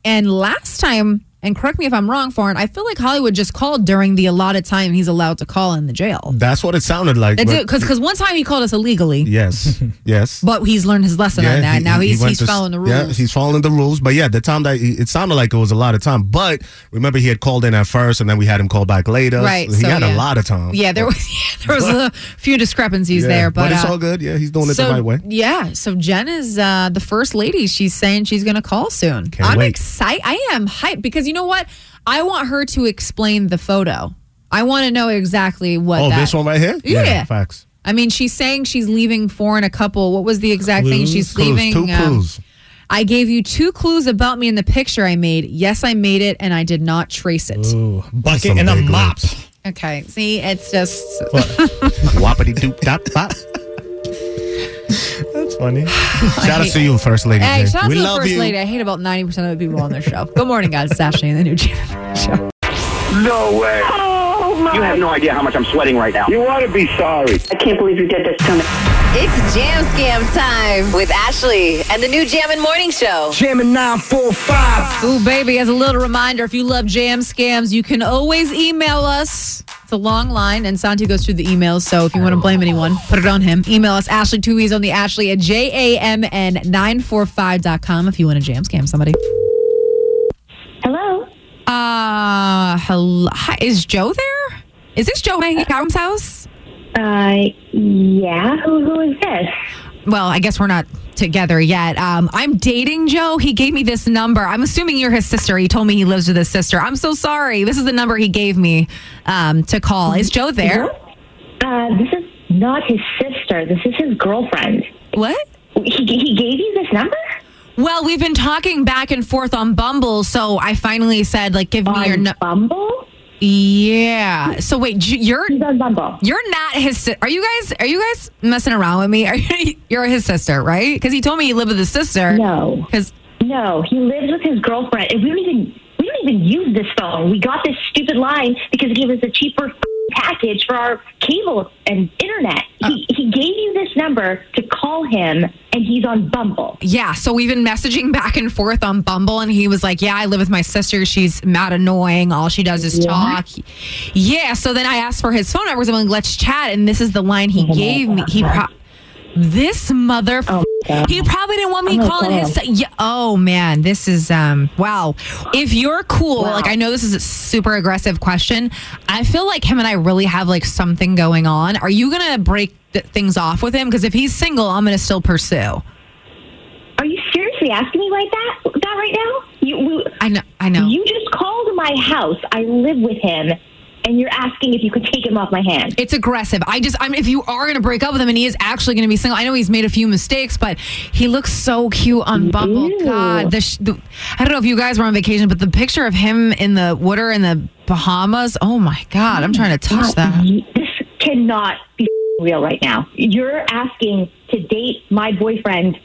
and last time, and correct me if I'm wrong, Foreign. I feel like Hollywood just called during the allotted time he's allowed to call in the jail. That's what it sounded like. Because because one time he called us illegally, yes, yes. but he's learned his lesson on that. he- now he's went he's to- following the rules. Yeah, he's following the rules. But yeah, the time that he, it sounded like it was a lot of time. But remember, he had called in at first, and then we had him call back later. Right, So he so, had yeah. a lot of time. Yeah, there was there was a few discrepancies Yeah, there, but, it's uh, all good. Yeah, he's doing it so, the right way. Yeah. So Jen is uh, the first lady. She's saying she's going to call soon. Can't I'm excited. I am hyped because you know what? I want her to explain the photo. I want to know exactly what. Oh, that, this one right here. Yeah. facts. I mean, she's saying she's leaving four and a couple. What was the exact thing? Clues? She's Clues, leaving. two um, clues. I gave you two clues about me in the picture I made. Yes, I made it, and I did not trace it. Ooh, bucket Some and a big mop. lips. Okay. See, it's just. Whoppity doop dop bop. That's funny. Shout out to you, First Lady. Hey, Jen. shout out we to the love first you. lady. I hate about 90% of the people on their show. Good morning, guys. It's Ashley and the new Jim show. No way. Oh, you have no idea how much I'm sweating right now. You ought to be sorry. I can't believe you did this to me. It's Jam Scam time with Ashley and the new Jammin' Morning Show. Jamming 945. Ooh, baby, as a little reminder, if you love jam scams, you can always email us. It's a long line, and Santi goes through the emails. So if you want to blame anyone, put it on him. Email us, Ashley Two E's on the Ashley at jamn945.com if you want to jam scam somebody. Hello. Uh, hello. Hi, is Joe there? Is this Joe at Ham's house? Uh, yeah. Who who is this? Well, I guess we're not together yet. Um, I'm dating Joe. He gave me this number. I'm assuming you're his sister. He told me he lives with his sister. I'm so sorry. This is the number he gave me um, to call. Is Joe there? Uh, this is not his sister. This is his girlfriend. What? He he gave you this number? Well, we've been talking back and forth on Bumble, so I finally said, like, give me your number. Bumble? Yeah. So wait, you're He's on Bumble. you're not his. Si- are you guys? Are you guys messing around with me? Are you? You're his sister, right? Because he told me he lived with his sister. No. Because No, he lives with his girlfriend, and we don't even we don't even use this phone. We got this stupid line because he gave us a cheaper package for our cable and internet. He he gave you this number to call him, and he's on Bumble. Yeah, so we've been messaging back and forth on Bumble, and he was like, "Yeah, I live with my sister. She's mad annoying. All she does is Yeah? talk." Yeah. So then I asked for his phone numbers. I'm like, "Let's chat." And this is the line he gave me. He pro- this mother. he probably didn't want me Oh calling his. God. Yeah, oh man, this is um wow. If you're cool, Wow. like I know this is a super aggressive question. I feel like him and I really have like something going on. Are you gonna break th- things off with him? Because if he's single, I'm gonna still pursue. Are you seriously asking me like that? That right now? You we, I know. I know. you just called my house. I live with him, and you're asking if you could take him off my hands. It's aggressive. I just, I'm, if you are going to break up with him and he is actually going to be single, I know he's made a few mistakes, but he looks so cute on Bumble. Ew. God, the, sh- the, I don't know if you guys were on vacation, but the picture of him in the water in the Bahamas. Oh my God, I'm trying to touch that. This cannot be real right now. You're asking to date my boyfriend.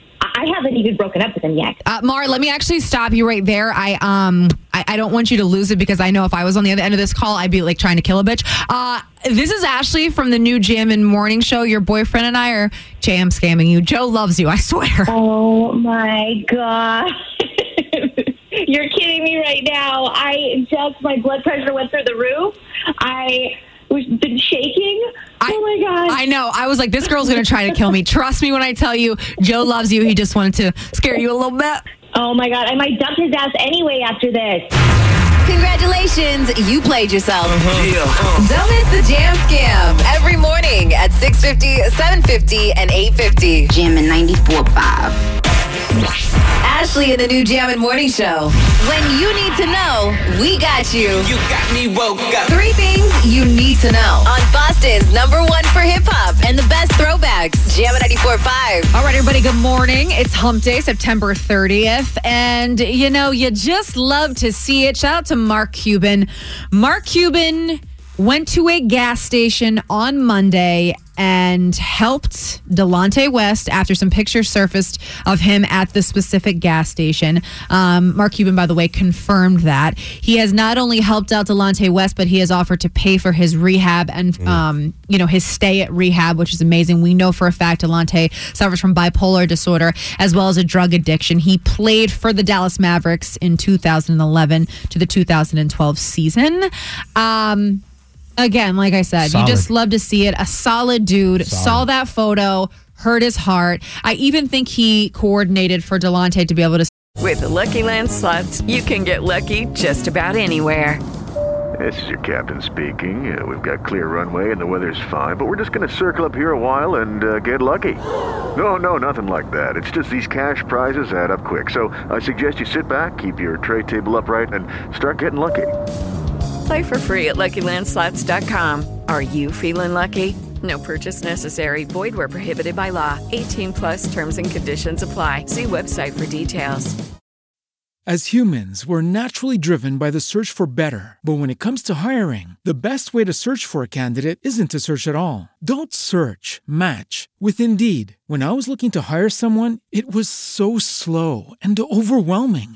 I haven't even broken up with him yet. Uh, Mar, let me actually stop you right there. I um, I, I don't want you to lose it because I know if I was on the other end of this call, I'd be like trying to kill a bitch. Uh, this is Ashley from the new Jammin' Morning Show. Your boyfriend and I are jam scamming you. Joe loves you. I swear. Oh my god. You're kidding me right now. I just my blood pressure went through the roof. I was been shaking. oh my god. I know. I was like, this girl's going to try to kill me. Trust me when I tell you, Joe loves you. He just wanted to scare you a little bit. Oh my god. I might dump his ass anyway after this. Congratulations, you played yourself. Don't miss the Jam Scam every morning at 6.50, 7.50, and 8.50. Jammin' 94.5. Ashley in the new Jammin' Morning Show. When you need to know, we got you. You got me woke up. Three things you need to know on Boston's number one for hip hop and the best throwbacks. Jammin' 94.5. All right, everybody, good morning. It's Hump Day, September 30th. And, you know, you just love to see it. Shout out to Mark Cuban. Mark Cuban went to a gas station on Monday and helped Delonte West after some pictures surfaced of him at the specific gas station. Um, Mark Cuban, by the way, confirmed that he has not only helped out Delonte West, but he has offered to pay for his rehab and um, you know his stay at rehab, which is amazing. We know for a fact Delonte suffers from bipolar disorder as well as a drug addiction. He played for the Dallas Mavericks in 2011 to the 2012 season. Um, again, like I said, Solid. you just love to see it. A solid dude Solid. saw that photo, hurt his heart. I even think he coordinated for Delonte to be able to. With the Lucky Land slots, you can get lucky just about anywhere. This is your captain speaking. Uh, we've got clear runway and the weather's fine, but we're just going to circle up here a while and uh, get lucky. No, no, nothing like that. It's just these cash prizes add up quick. So I suggest you sit back, keep your tray table upright, and start getting lucky. Play for free at LuckyLandSlots.com. Are you feeling lucky? No purchase necessary. Void where prohibited by law. 18 plus terms and conditions apply. See website for details. As humans, we're naturally driven by the search for better. But when it comes to hiring, the best way to search for a candidate isn't to search at all. Don't search, match with Indeed. When I was looking to hire someone, it was so slow and overwhelming.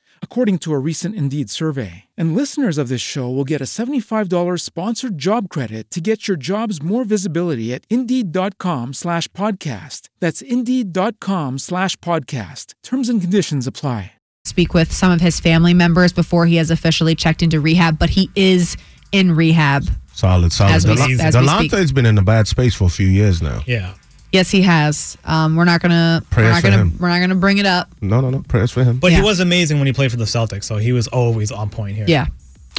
according to a recent Indeed survey. And listeners of this show will get a $75 sponsored job credit to get your jobs more visibility at Indeed.com slash podcast. That's Indeed.com slash podcast. Terms and conditions apply. speak with some of his family members before he has officially checked into rehab, but he is in rehab. Solid, solid. As we- Delon- as we speak. Delonte's been in a bad space for a few years now. Yeah. Yes, he has. Um, we're not gonna. we're Prayers not for gonna. him. We're not gonna bring it up. No, no, no. Prayers for him. But Yeah. he was amazing when he played for the Celtics, so he was always on point here. Yeah,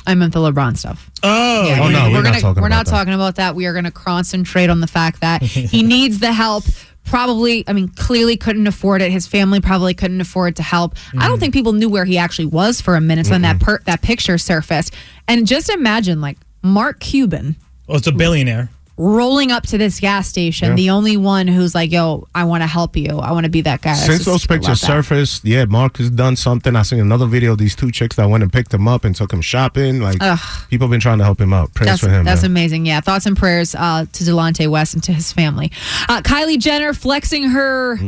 I meant the LeBron stuff. Oh, Yeah, Oh, no, we're not gonna, talking We're about not that. talking about that. We are going to concentrate on the fact that he needs the help. Probably, I mean, clearly couldn't afford it. His family probably couldn't afford to help. I Mm. don't think people knew where he actually was for a minute when that per- that picture surfaced. And just imagine, like Mark Cuban Well, it's a billionaire. Rolling up to this gas station, Yeah. the only one who's like, "Yo, I want to help you. I want to be that guy." Since those pictures surfaced, yeah, Mark has done something. I seen another video of these two chicks that went and picked him up and took him shopping. Like Ugh. people have been trying to help him out. Prayers That's, for him. that's man. amazing. Yeah. Thoughts and prayers uh, to Delonte West and to his family. Uh, Kylie Jenner flexing her.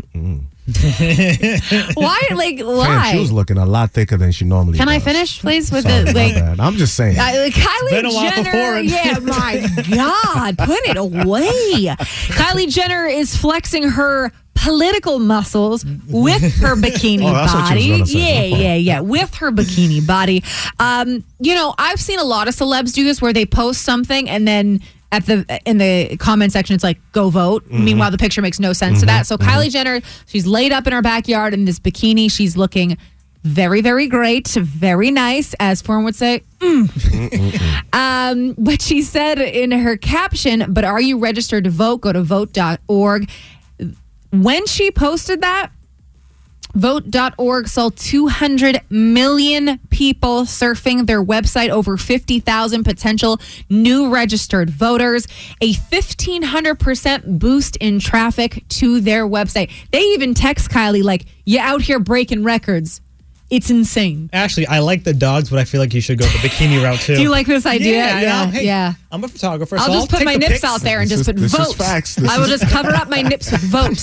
why? Like, Fam, why? she was looking a lot thicker than she normally. Can I finish, please? With Sorry, the like, bad. I'm just saying. uh, Kylie been a while Jenner. before it. Yeah, my God, put it away. Kylie Jenner is flexing her political muscles with her bikini Oh, that's what she was body. say. Yeah, My yeah, yeah, with her bikini body. Um, you know, I've seen a lot of celebs do this where they post something and then at the in the comment section it's like go vote. Mhm. Meanwhile, the picture makes no sense to Mhm, that. So mhm. Kylie Jenner, she's laid up in her backyard in this bikini. She's looking very, very great, very nice, as Foreign would say. Mm. Um, but she said in her caption, but are you registered to vote? Go to vote.org. When she posted that, vote.org saw 200 million people surfing their website, over 50,000 potential new registered voters, a 1500% boost in traffic to their website. They even text Kylie, like, you out here breaking records. It's insane. Actually, I like the dogs, but I feel like you should go the bikini route too. Do you like this idea? Yeah, Yeah, I know. Hey, yeah. I'm a photographer. I'll so just put take my nips pics. out there and This just is- put this is vote. facts. This I will is- just cover up my nips with vote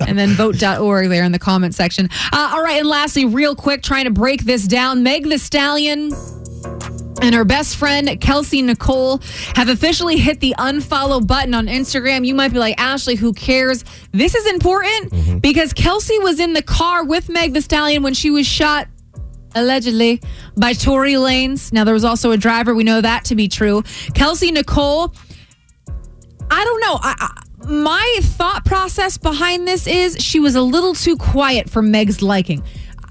and then vote.org there in the comment section. Uh, all right. And lastly, real quick, trying to break this down Meg Thee Stallion and her best friend, Kelsey Nicole, have officially hit the unfollow button on Instagram. You might be like, Ashley, who cares? This is important mm-hmm. because Kelsey was in the car with Meg Thee Stallion when she was shot allegedly by Tory Lanez. Now there was also a driver. We know that to be true. Kelsey Nicole. I don't know. I, I, my thought process behind this is she was a little too quiet for Meg's liking.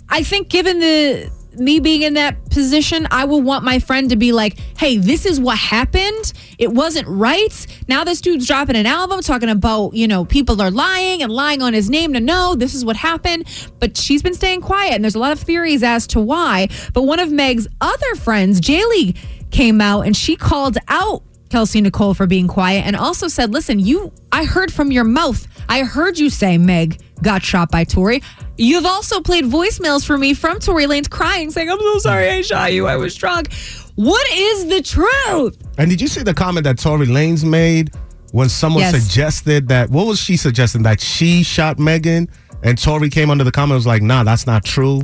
I think given the me being in that position, I will want my friend to be like, hey, this is what happened. It wasn't right. Now this dude's dropping an album talking about, you know, people are lying and lying on his name to know this is what happened. But she's been staying quiet and there's a lot of theories as to why. But one of Meg's other friends, Jaylee, came out and she called out Kelsey Nicole for being quiet and also said, listen, you, I heard from your mouth. I heard you say Meg got shot by Tory. You've also played voicemails for me from Tory Lanez crying, saying, I'm so sorry I shot you. I was drunk. What is the truth? And did you see the comment that Tory Lanez made when someone Yes. suggested that? What was she suggesting? That she shot Megan? And Tory came under the comment and was like, nah, that's not true.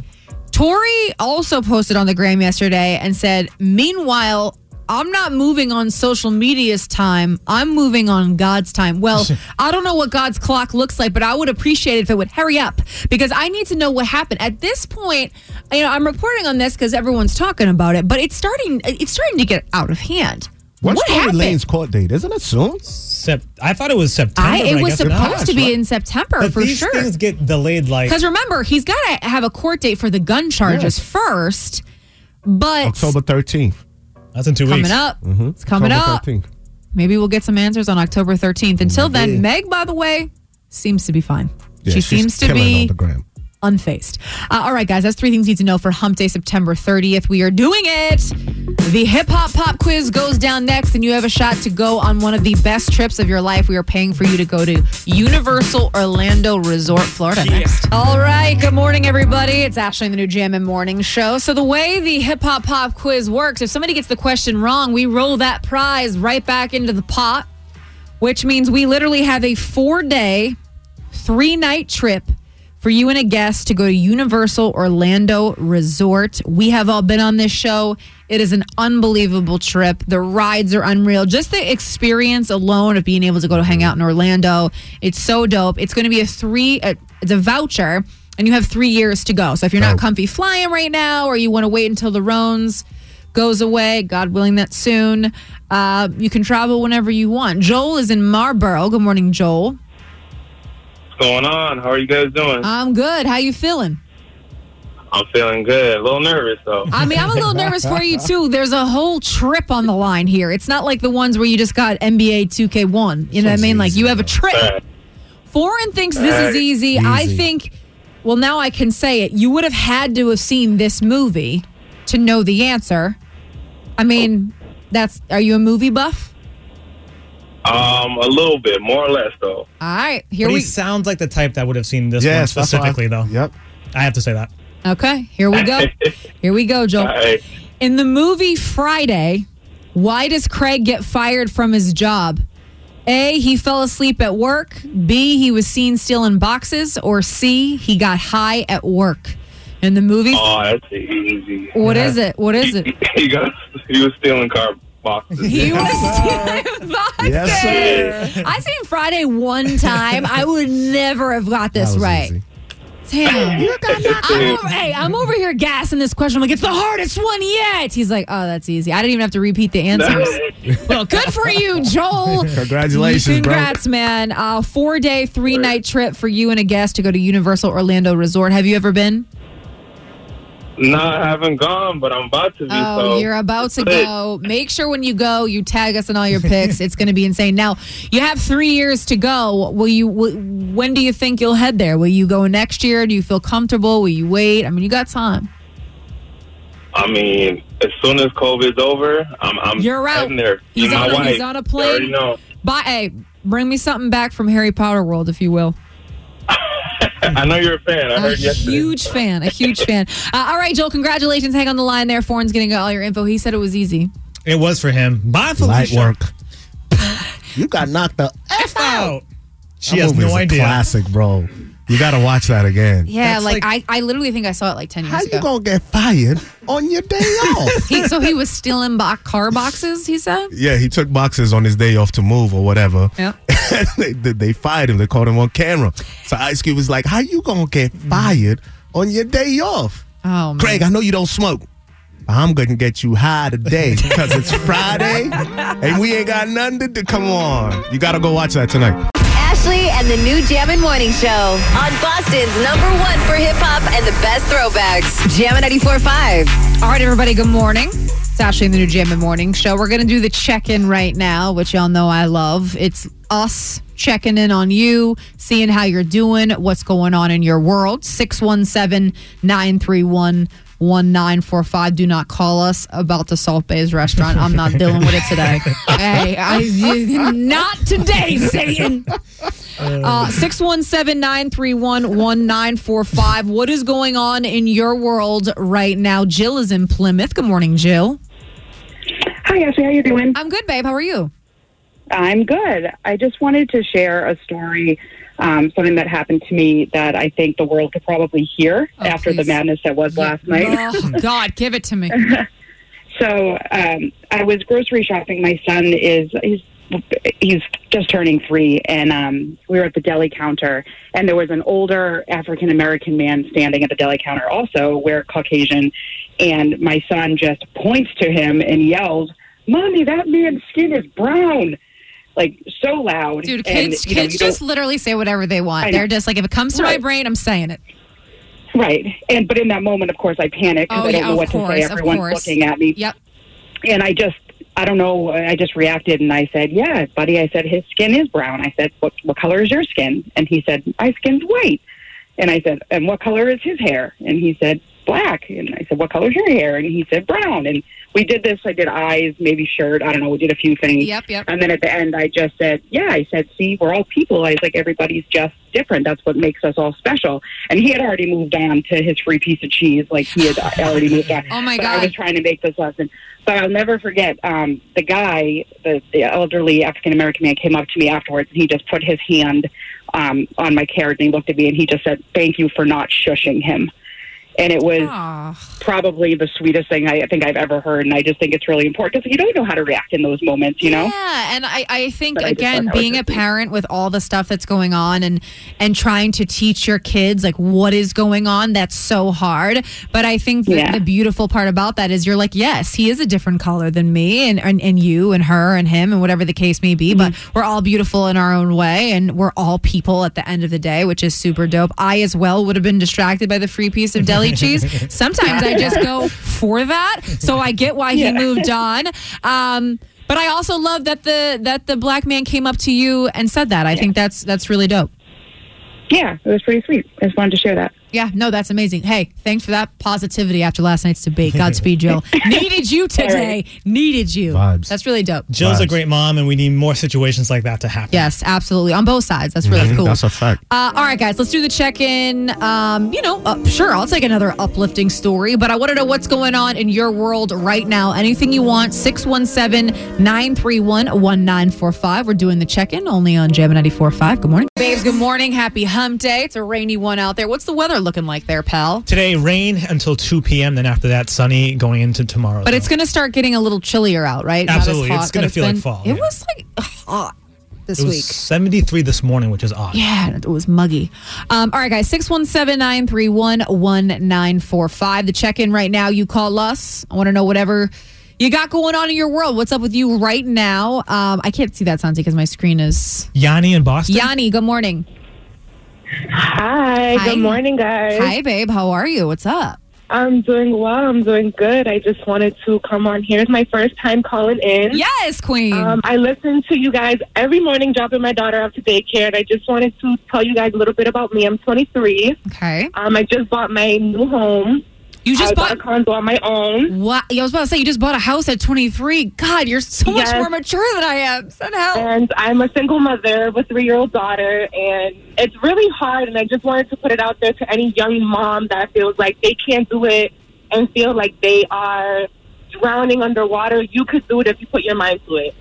Tory also posted on the gram yesterday and said, Meanwhile, I'm not moving on social media's time. I'm moving on God's time. Well, I don't know what God's clock looks like, but I would appreciate it if it would hurry up because I need to know what happened. At this point, you know, I'm reporting on this because everyone's talking about it, but it's starting it's starting to get out of hand. What's what Tory happened? Lanez's court date? Isn't it soon? Sep- I thought it was September. I, but it was supposed to be in September But for these sure. things get delayed like Because remember, he's got to have a court date for the gun charges first. But October 13th. That's in two coming weeks. up. Mhm. It's coming October up. 13th. Maybe we'll get some answers on October 13th. Until then, Meg, by the way, seems to be fine. Yeah, she seems to be on the gram. Unfazed. Uh, all right, guys, that's three things you need to know for Hump Day, September 30th. We are doing it. The hip hop pop quiz goes down next, and you have a shot to go on one of the best trips of your life. We are paying for you to go to Universal Orlando Resort, Florida next. All right, good morning, everybody. It's Ashley in the new Jammin' Morning Show. So, the way the hip hop pop quiz works, if somebody gets the question wrong, we roll that prize right back into the pot, which means we literally have a four day, three night trip for you and a guest to go to Universal Orlando Resort. We have all been on this show. It is an unbelievable trip. The rides are unreal. Just the experience alone of being able to go to hang out in Orlando, it's so dope. It's going to be a three, uh, it's a voucher, and you have three years to go. So if you're not comfy flying right now, or you want to wait until the Rones goes away, God willing, that soon, uh, you can travel whenever you want. Joel is in Marlboro. Good morning, Joel. What's going on? How are you guys doing? I'm good. How you feeling? I'm feeling good. A little nervous though. I mean, I'm a little nervous for you too. There's a whole trip on the line here. It's not like the ones where you just got NBA 2K1. You know what I mean? Like you have a trip. Foreign thinks this is Right. easy. I think, well, now I can say it. You would have had to have seen this movie to know the answer. I mean, that's. Are you a movie buff? Um, a little bit, more or less though. All right, here but we. he sounds like the type that would have seen this Yes, one that's why I- specifically, though. Yep. I have to say that. Okay, here we go. Here we go, Joel. Alright. In the movie Friday, why does Craig get fired from his job? A, he fell asleep at work. B, he was seen stealing boxes. Or C, he got high at work. In the movie, Oh, that's easy. what is it? What is it? He got he was stealing car boxes. He was stealing boxes. Yes, sir. I seen Friday one time. I would never have got this was right. easy. Damn. I'm over, hey, I'm over here gassing this question. I'm like, it's the hardest one yet. He's like, oh, that's easy. I didn't even have to repeat the answers. well, good for you, Joel. Congratulations, bro. Congrats, man. Uh, four day, three night trip for you and a guest to go to Universal Orlando Resort. Have you ever been? No, I haven't gone, but I'm about to be. Oh, so you're about to go. Make sure when you go, you tag us in all your pics. it's going to be insane. Now, you have three years to go. Will you? Will, when do you think you'll head there? Will you go next year? Do you feel comfortable? Will you wait? I mean, you got time. I mean, as soon as COVID's over, I'm I'm You're out. there. He's on. A, wife. he's on a plane. know. Bye. Hey, bring me something back from Harry Potter World, if you will. I know you're a fan. I A heard yesterday. A huge fan. A huge fan. Uh, all right, Joel. Congratulations. Hang on the line there. Foreign's getting all your info. He said it was easy. It was for him. Bye, Light work. You got knocked the F out. She That has no is a idea. Classic, bro. You got to watch that again. Yeah, like, I, I literally think I saw it like ten years ago. How ago. you gonna get fired on your day off? he, so he was stealing bo- car boxes. He said. yeah, he took boxes on his day off to move or whatever. Yeah. they, they, they fired him. They caught him on camera. So Ice Cube was like, "How you gonna get mm. fired on your day off?" Oh, man. Craig, I know you don't smoke. but I'm gonna get you high today because it's Friday and we ain't got nothing to do. Come on, you gotta go watch that tonight. And the new Jammin' Morning Show on Boston's number one for hip hop and the best throwbacks. Jam 94.5. All right, everybody, good morning. It's Ashley in the new Jammin' Morning Show. We're going to do the check in right now, which y'all know I love. It's us checking in on you, seeing how you're doing, what's going on in your world. 617 931 1945. Do not call us about the Salt Bae's restaurant. I'm not dealing with it today. hey, I, not today, Satan. Uh, 617 931 1945. What is going on in your world right now? Jill is in Plymouth. Good morning, Jill. Hi, Ashley. How you doing? I'm good, babe. How are you? I'm good. I just wanted to share a story, um, something that happened to me that I think the world could probably hear Oh, after the madness that was last night. Oh, God, give it to me. So um, I was grocery shopping. My son is he's he's just turning three, and um, we were at the deli counter, and there was an older African American man standing at the deli counter, also we're Caucasian, and my son just points to him and yells, "Mommy, that man's skin is brown!" Like so loud, Dude, And, kids, know, kids you just literally say whatever they want. They're just like, if it comes to my brain, I'm saying it. Right. And but in that moment, of course, I panic because Oh, I don't yeah, know what course, to say. Everyone's looking at me. Yep. And I just, I don't know. I just reacted and I said, "Yeah, buddy." I said, "His skin is brown." I said, "What what color is your skin?" And he said, "My skin's white." And I said, "And what color is his hair?" And he said, "Black." And I said, "What color is your hair?" And he said, "Brown." And we did this. I did eyes, maybe shirt. I don't know. We did a few things. Yep, yep. And then at the end, I just said, "Yeah." I said, "See, we're all people." I was like, "Everybody's just different. That's what makes us all special." And he had already moved on to his free piece of cheese. Like he had already moved on. Oh, my But I was trying to make this lesson. But I'll never forget um, the guy, the, the elderly African American man, came up to me afterwards and he just put his hand um, on my carrot and he looked at me and he just said, "Thank you for not shushing him." And it was probably the sweetest thing I think I've ever heard. And I just think it's really important because you don't know how to react in those moments, you know? Yeah, and I, I think But again, was being a parent with all the stuff that's going on and and trying to teach your kids like what is going on, that's so hard. But I think that Yeah. the beautiful part about that is you're like, yes, he is a different color than me, and and, and you and her and him and whatever the case may be. But Mm-hmm. we're all beautiful in our own way, and we're all people at the end of the day, which is super dope. I as well would have been distracted by the free piece of deli cheese. Sometimes I just go for that, so I get why Yeah. he moved on. Um, but I also love that the that the black man came up to you and said that. I think that's that's really dope. Yeah, it was pretty sweet. I just wanted to share that. Yeah, no, that's amazing. Hey, thanks for that positivity after last night's debate. Godspeed, Jill. Needed you today. Needed you. Vibes. That's really dope. Jill's a great mom, and we need more situations like that to happen. Yes, absolutely. On both sides. That's really cool. That's a fact. Uh, all right, guys, let's do the check in. Um, you know, uh, sure, I'll take another uplifting story, but I want to know what's going on in your world right now. Anything you want, 617 931 1945. We're doing the check in only on Jam 94.5. Good morning. Babes, good morning. Happy hump day. It's a rainy one out there. What's the weather looking like there, pal? Today, rain until 2 p.m. Then after that, sunny going into tomorrow. But it's going to start getting a little chillier out, right? Absolutely. hot It's gonna that feel like fall, It yeah. was like hot this it was week. 73 this morning, which is odd. Yeah, it was muggy. Um, all right, guys, 617 931 1945. The check in right now, you call us. I want to know whatever you got going on in your world. What's up with you right now? Um, I can't see that, Santi, because my screen is. Yanni in Boston. Yanni, good morning. Hi, good morning, guys. Hi, babe. How are you? What's up? I'm doing well. I'm doing good. I just wanted to come on here. It's my first time calling in. Yes, Queen. Um, I listen to you guys every morning, dropping my daughter off to daycare, and I just wanted to tell you guys a little bit about me. I'm 23. Okay. Um, I just bought my new home. You just I bought, a condo on my own. What? I was about to say, you just bought a house at 23. God, you're so much more mature than I am. Help. And I'm a single mother with a three year old daughter, and it's really hard. And I just wanted to put it out there to any young mom that feels like they can't do it and feel like they are drowning underwater. You could do it if you put your mind to it.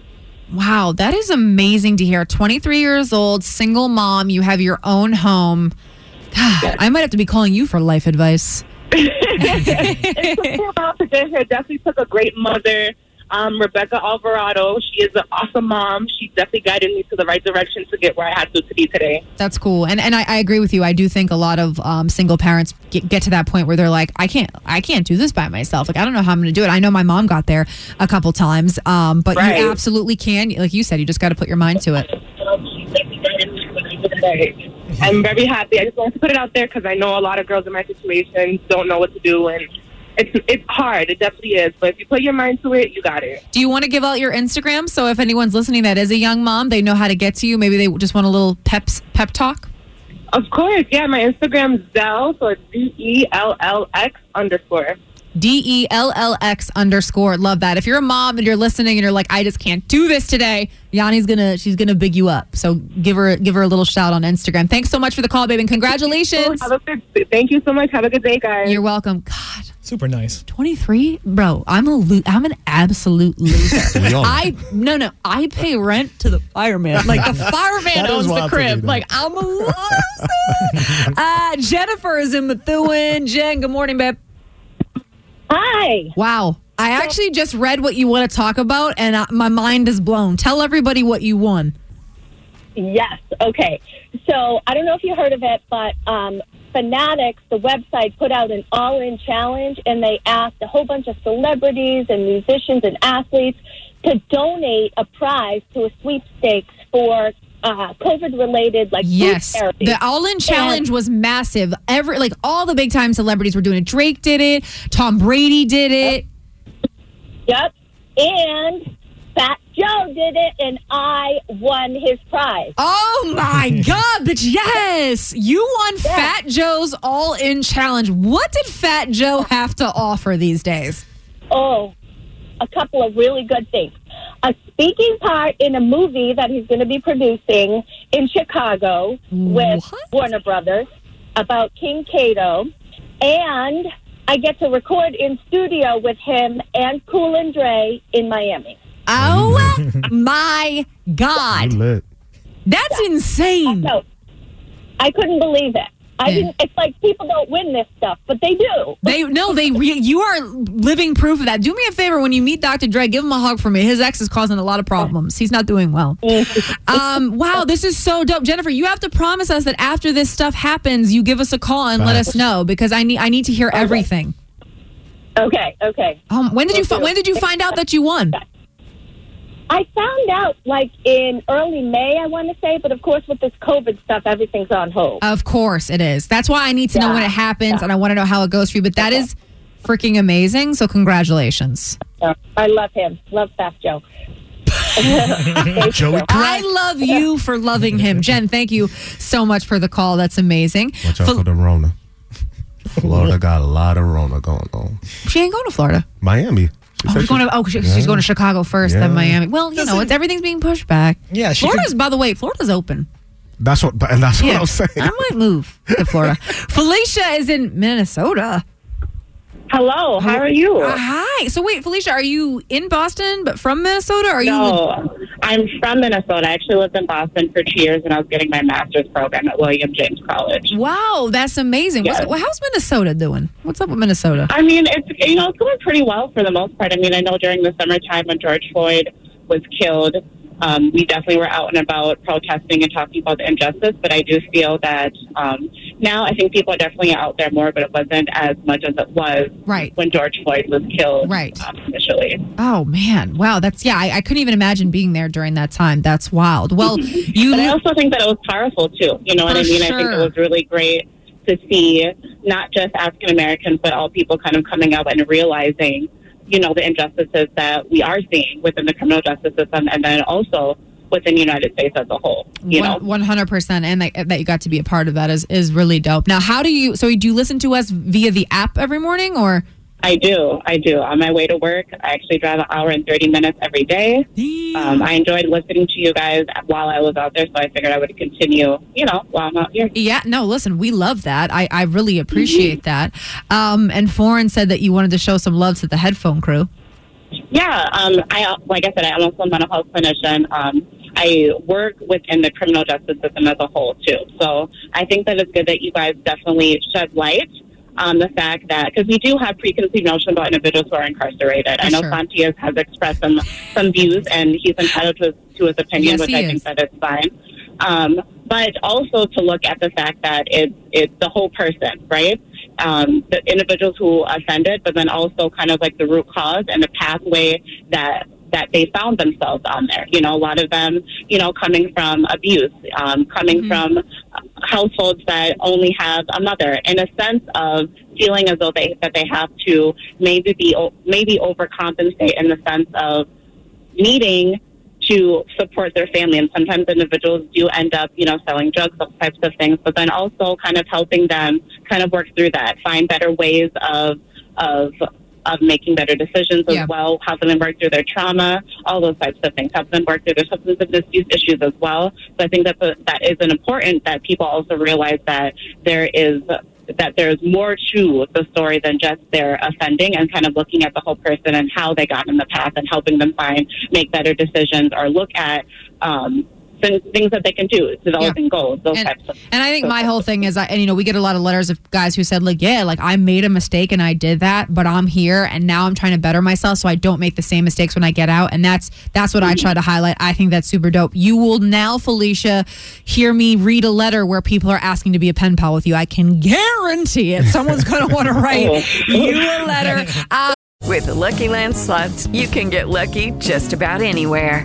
Wow, that is amazing to hear. 23 years old, single mom, you have your own home. God, I might have to be calling you for life advice. It took me a while to get here. Definitely took a great mother, um, Rebecca Alvarado. She is an awesome mom. She definitely guided me to the right direction to get where I had to, to be today. That's cool, and and I, I agree with you. I do think a lot of um, single parents get, get to that point where they're like, I can't, I can't do this by myself. Like I don't know how I'm going to do it. I know my mom got there a couple times, um, but Right. you absolutely can. Like you said, you just got to put your mind to it. I'm very happy. I just wanted to put it out there because I know a lot of girls in my situation don't know what to do, and it's it's hard. It definitely is. But if you put your mind to it, you got it. Do you want to give out your Instagram so if anyone's listening that is a young mom, they know how to get to you? Maybe they just want a little peps pep talk. Of course, yeah. My Instagram's Zell, so it's D E L L X underscore. D E L L X underscore. Love that. If you're a mom and you're listening and you're like, I just can't do this today, Yanni's gonna she's gonna big you up. So give her give her a little shout on Instagram. Thanks so much for the call, baby, and congratulations. Have a good, thank you so much. Have a good day, guys. You're welcome. God, Super nice. 23, bro. I'm a lo- I'm an absolute loser. We all know. I no no. I pay rent to the fireman. Like the fireman owns the wild to me, crib. Like I'm a loser. uh, Jennifer is in Methuen. Jen, good morning, babe. Hi. Wow. I actually just read what you want to talk about, and uh, my mind is blown. Tell everybody what you won. Yes. Okay. So I don't know if you heard of it, but um, Fanatics, the website, put out an all-in challenge, and they asked a whole bunch of celebrities and musicians and athletes to donate a prize to a sweepstakes for uh, COVID-related like food Yes, therapy. the All In Challenge was massive. Every like all the big time celebrities were doing it. Drake did it. Tom Brady did it. Yep. And Fat Joe did it, and I won his prize. Oh my God, bitch! Yes, you won Fat Joe's All In Challenge. What did Fat Joe have to offer these days? Oh, a couple of really good things. A speaking part in a movie that he's going to be producing in Chicago with Warner Brothers about King Cato. And I get to record in studio with him and Cool and Dre in Miami. Oh my God, You lit. that's insane. So I couldn't believe it. I Yeah. didn't. It's like people don't win this stuff, but they do. They no, they re- you are living proof of that. Do me a favor when you meet Dr. Dre, give him a hug for me. His ex is causing a lot of problems. He's not doing well. um, wow, this is so dope, Jennifer. You have to promise us that after this stuff happens, you give us a call and let us know because I need I need to hear everything. Okay. Okay. Um, when did you fi- when did you find out that you won? I found out like in early May, I want to say, but of course with this COVID stuff, everything's on hold. Of course it is. That's why I need to know when it Yeah, happens and I want to know how it goes for you. But that is freaking amazing. So congratulations. So, I love him. Love Fast Joe. Joey I love you for loving him. Jen, thank you so much for the call. That's amazing. Watch out Fel- for the Rona. Florida got a lot of Rona going on. she ain't going to Florida. Miami. She Oh, said she's going to, oh, she- she's going to Chicago first, then Miami. Well, you know, it's everything's being pushed back. Yeah, she Florida's, by the way, Florida's open. That's what, and that's what I'm saying. I might move to Florida. Felicia is in Minnesota. Hello, how are you? Uh, hi. So wait, Felicia, are you in Boston but from Minnesota? Are you? No, I'm from Minnesota. I actually lived in Boston for two years, and I was getting my master's program at William James College. Wow, that's amazing. Yes. well, how's Minnesota doing? What's up with Minnesota? I mean, it's you know it's going pretty well for the most part. I mean, I know during the summertime when George Floyd was killed, um, we definitely were out and about protesting and talking about the injustice. But I do feel that um, now I think people are definitely out there more, but it wasn't as much as it was right. when George Floyd was killed. Right. Um, initially. Oh man, wow, that's yeah. I, I couldn't even imagine being there during that time. That's wild. Well, you. But I also think that it was powerful too. You know what I mean? I think it was really great to see not just African Americans, but all people kind of coming out and realizing, you know, the injustices that we are seeing within the criminal justice system, and then also within the United States as a whole. You know. One hundred percent, and that, that you got to be a part of that is is really dope. Now, how do you? So, do you listen to us via the app every morning, or? I do. I do. On my way to work, I actually drive an hour and 30 minutes every day. Um, I enjoyed listening to you guys while I was out there, so I figured I would continue, you know, while I'm out here. Yeah, no, listen, we love that. I, I really appreciate that. Um, and Foreign said that you wanted to show some love to the headphone crew. Yeah, um, I like I said, I'm also a mental health clinician. Um, I work within the criminal justice system as a whole too. So I think that it's good that you guys definitely shed light on the fact that because we do have preconceived notions about individuals who are incarcerated. I know sure. Santias has expressed some some views, and he's entitled to, to his opinion, Yes, which I is. think that is fine. Um, but also to look at the fact that it's it's the whole person, right? Um, the individuals who offended, but then also kind of like the root cause and the pathway that that they found themselves on there. You know, a lot of them, you know, coming from abuse, um, coming from households that only have a mother, in a sense of feeling as though they that they have to maybe be o- maybe overcompensate in the sense of needing to support their family. And sometimes individuals do end up, you know, selling drugs, those types of things, but then also kind of helping them kind of work through that, find better ways of, of, of making better decisions as well, helping them work through their trauma, all those types of things, help them work through their substance abuse issues as well. So I think that the, that is an important that people also realize that there is that there's more to the story than just their offending and kind of looking at the whole person and how they got in the path and helping them find make better decisions or look at um, things, things that they can do, developing goals, those And- types of And I think my whole thing is, I, and you know, we get a lot of letters of guys who said, like, yeah, like I made a mistake and I did that, but I'm here and now I'm trying to better myself so I don't make the same mistakes when I get out. And that's that's what I try to highlight. I think that's super dope. You will now, Felicia, hear me read a letter where people are asking to be a pen pal with you. I can guarantee it. Someone's going to want to write you a letter. Uh, With the Lucky Land slots, you can get lucky just about anywhere.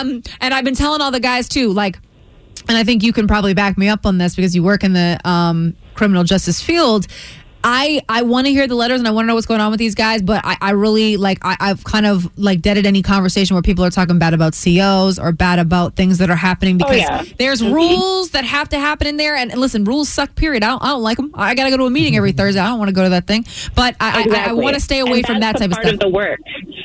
Um, and I've been telling all the guys too, like, and I think you can probably back me up on this because you work in the um, criminal justice field. I I want to hear the letters and I want to know what's going on with these guys, but I, I really like I, I've kind of like deaded any conversation where people are talking bad about COs or bad about things that are happening Oh, because yeah. there's Mhm. rules that have to happen in there. And, and listen, rules suck. Period. I don't, I don't like them. I got to go to a meeting every Thursday. I don't want to go to that thing, but I I, I, want to stay away And from that type of part stuff. of the work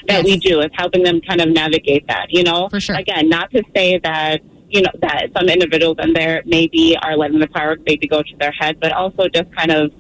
that we do is helping them kind of navigate that. You know, for sure. Again, not to say that you know that some individuals in there maybe are letting the power maybe go to their head, but also just kind of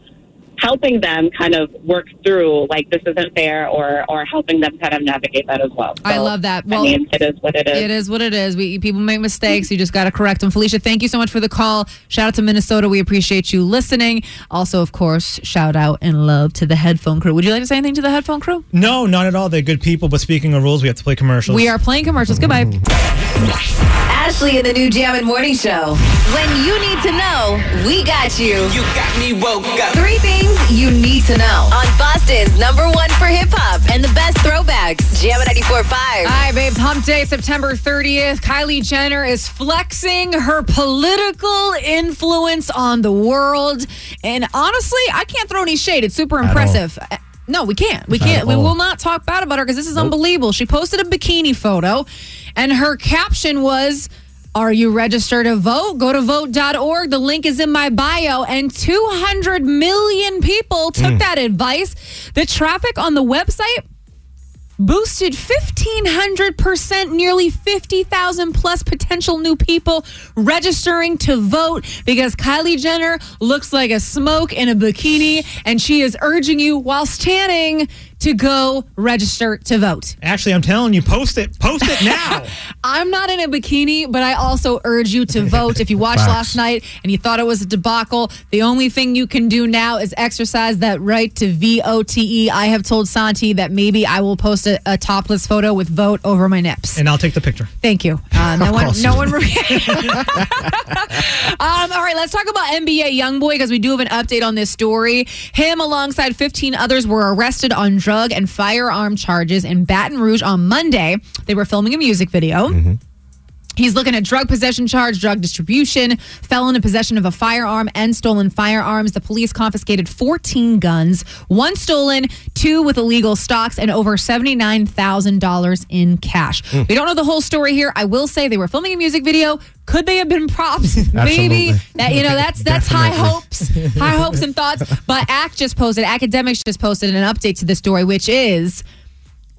helping them kind of work through like this isn't fair or or helping them kind of navigate that as well. I love that. Well, I mean, it is what it is. It is what it is. We people make mistakes. You just got to correct them. Felicia, thank you so much for the call. Shout out to Minnesota. We appreciate you listening. Also, of course, shout out and love to the headphone crew. Would you like to say anything to the headphone crew? No, not at all. They're good people. But speaking of rules, we have to play commercials. We are playing commercials. Goodbye. Ashley in the new Jammin' Morning Show. When you need to know, we got you. You got me woke up. Three things you need to know on Boston's number one for hip hop and the best throwbacks. Jam 94.5. All right, babes. Hump Day, September 30th. Kylie Jenner is flexing her political influence on the world. And honestly, I can't throw any shade. It's super At all. impressive. No, we can't. We can't. We will not talk bad about her because this is unbelievable. She posted a bikini photo, and her caption was. Are you registered to vote? Go to vote.org. The link is in my bio. And 200 million people took Mm. that advice. The traffic on the website boosted 1500% nearly 50,000 plus potential new people registering to vote because Kylie Jenner looks like a smoke in a bikini and she is urging you while tanning to go register to vote. Actually, I'm telling you, post it. Post it now. I'm not in a bikini, but I also urge you to vote. If you watched last night and you thought it was a debacle, the only thing you can do now is exercise that right to VOTE. I have told Santi that maybe I will post a, a topless photo with vote over my nips. and I'll take the picture. Thank you. Uh, no one, no one. um, all right, let's talk about NBA YoungBoy because we do have an update on this story. Him, alongside 15 others, were arrested on drug and firearm charges in Baton Rouge on Monday. They were filming a music video. Mm-hmm. He's looking at drug possession charge, drug distribution, felon in possession of a firearm, and stolen firearms. The police confiscated 14 guns, one stolen, two with illegal stocks, and over $79,000 in cash. Mm. We don't know the whole story here. I will say they were filming a music video. Could they have been props? Maybe. That you know, that's that's high hopes, high hopes and thoughts. But ACT just posted, academics just posted an update to the story, which is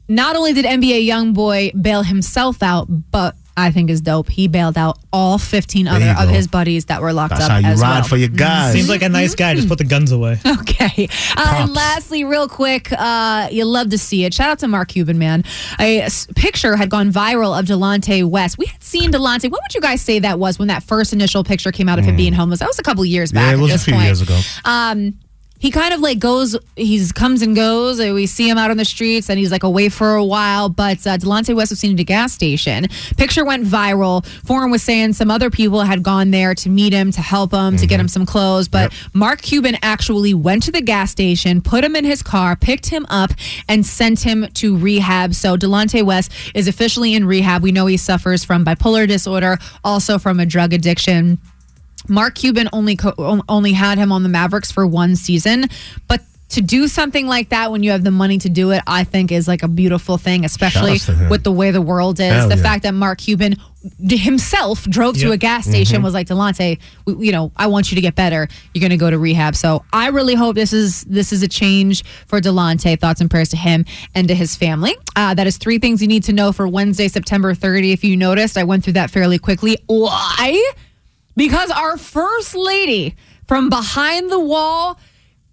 not only did NBA YoungBoy bail himself out, but I think is dope. He bailed out all 15 other of his buddies that were locked That's up how you as ride well. for your guys. Seems like a nice guy. Just put the guns away. Okay. Uh, and lastly, real quick, uh, you love to see it. Shout out to Mark Cuban, man. A s- picture had gone viral of Delonte West. We had seen Delonte. What would you guys say that was when that first initial picture came out of him being homeless? That was a couple years back. Yeah, it at was a this few point. years ago. Um, he kind of like goes, he's comes and goes. and We see him out on the streets and he's like away for a while. But uh, Delonte West was seen at a gas station. Picture went viral. Forum was saying some other people had gone there to meet him, to help him, to get him some clothes. But Mark Cuban actually went to the gas station, put him in his car, picked him up, and sent him to rehab. So Delonte West is officially in rehab. We know he suffers from bipolar disorder, also from a drug addiction. Mark Cuban only co- only had him on the Mavericks for one season, but to do something like that when you have the money to do it, I think is like a beautiful thing, especially Shout outs to him. with the way the world is. Hell the yeah. fact that Mark Cuban himself drove to a gas station Mhm. was like Delonte, you know, I want you to get better. You're going to go to rehab. So I really hope this is this is a change for Delonte. Thoughts and prayers to him and to his family. Uh, that is three things you need to know for Wednesday, September 30. If you noticed, I went through that fairly quickly. Why? Because our first lady from behind the wall,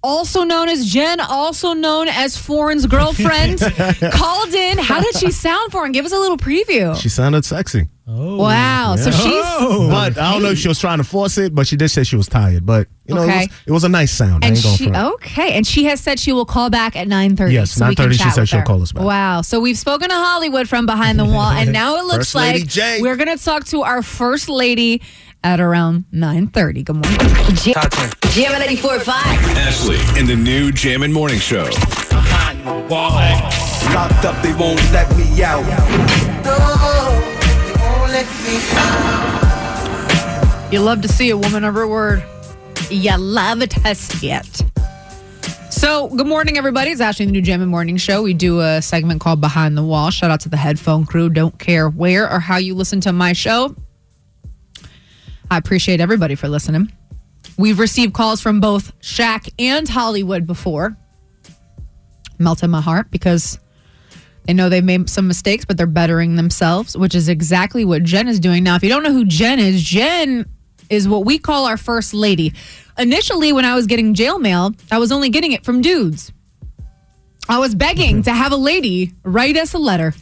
also known as Jen, also known as Foreign's girlfriend, called in. How did she sound for? And give us a little preview. She sounded sexy. Oh. Wow. So she's oh. But I don't know if she was trying to force it, but she did say she was tired. But you know, Okay. it, was, it was a nice sound. I and ain't going she front. okay, and she has said she will call back at nine thirty. Yes, so we can 9:30 she chat said she'll her. call us back. Wow, so we've spoken to Hollywood from behind the wall, and now it looks First like J. we're gonna talk to our first lady at around nine thirty. Good morning. Jam 94.5. Ashley in the new Jammin' Morning Show. Behind the wall. Locked up, they won't let me out. No, they won't let me out. You love to see a woman of her word. You love to see it. So, good morning, everybody. It's Ashley, in the new Jammin' Morning Show. We do a segment called Behind the Wall. Shout out to the headphone crew. Don't care where or how you listen to my show. I appreciate everybody for listening. We've received calls from both Shaq and Hollywood before. Melted my heart because they know they've made some mistakes, but they're bettering themselves, which is exactly what Jen is doing. Now, if you don't know who Jen is, Jen is what we call our first lady. Initially, when I was getting jail mail, I was only getting it from dudes. I was begging mm-hmm. to have a lady write us a letter.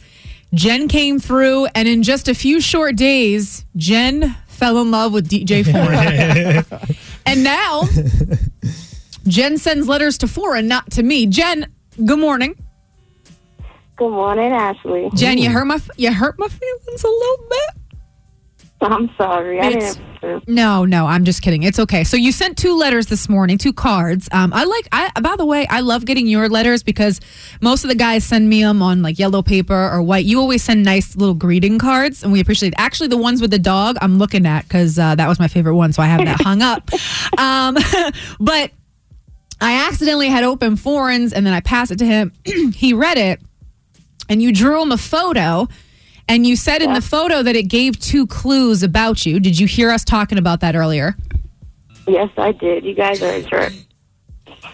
Jen came through, and in just a few short days, Jen fell in love with DJ Foreign. and now, Jen sends letters to Foreign, not to me. Jen, good morning. Good morning, Ashley. Jen, you hurt my you hurt my feelings a little bit. I'm sorry. I It's-. No, no, I'm just kidding. It's okay. So you sent two letters this morning, two cards. Um, I like. I by the way, I love getting your letters because most of the guys send me them on like yellow paper or white. You always send nice little greeting cards, and we appreciate. It. Actually, the ones with the dog, I'm looking at because uh, that was my favorite one, so I have that hung up. Um, but I accidentally had open Foreign's, and then I passed it to him. he read it, and you drew him a photo. And you said in the photo that it gave two clues about you. Did you hear us talking about that earlier? Yes, I did. You guys are a jerk.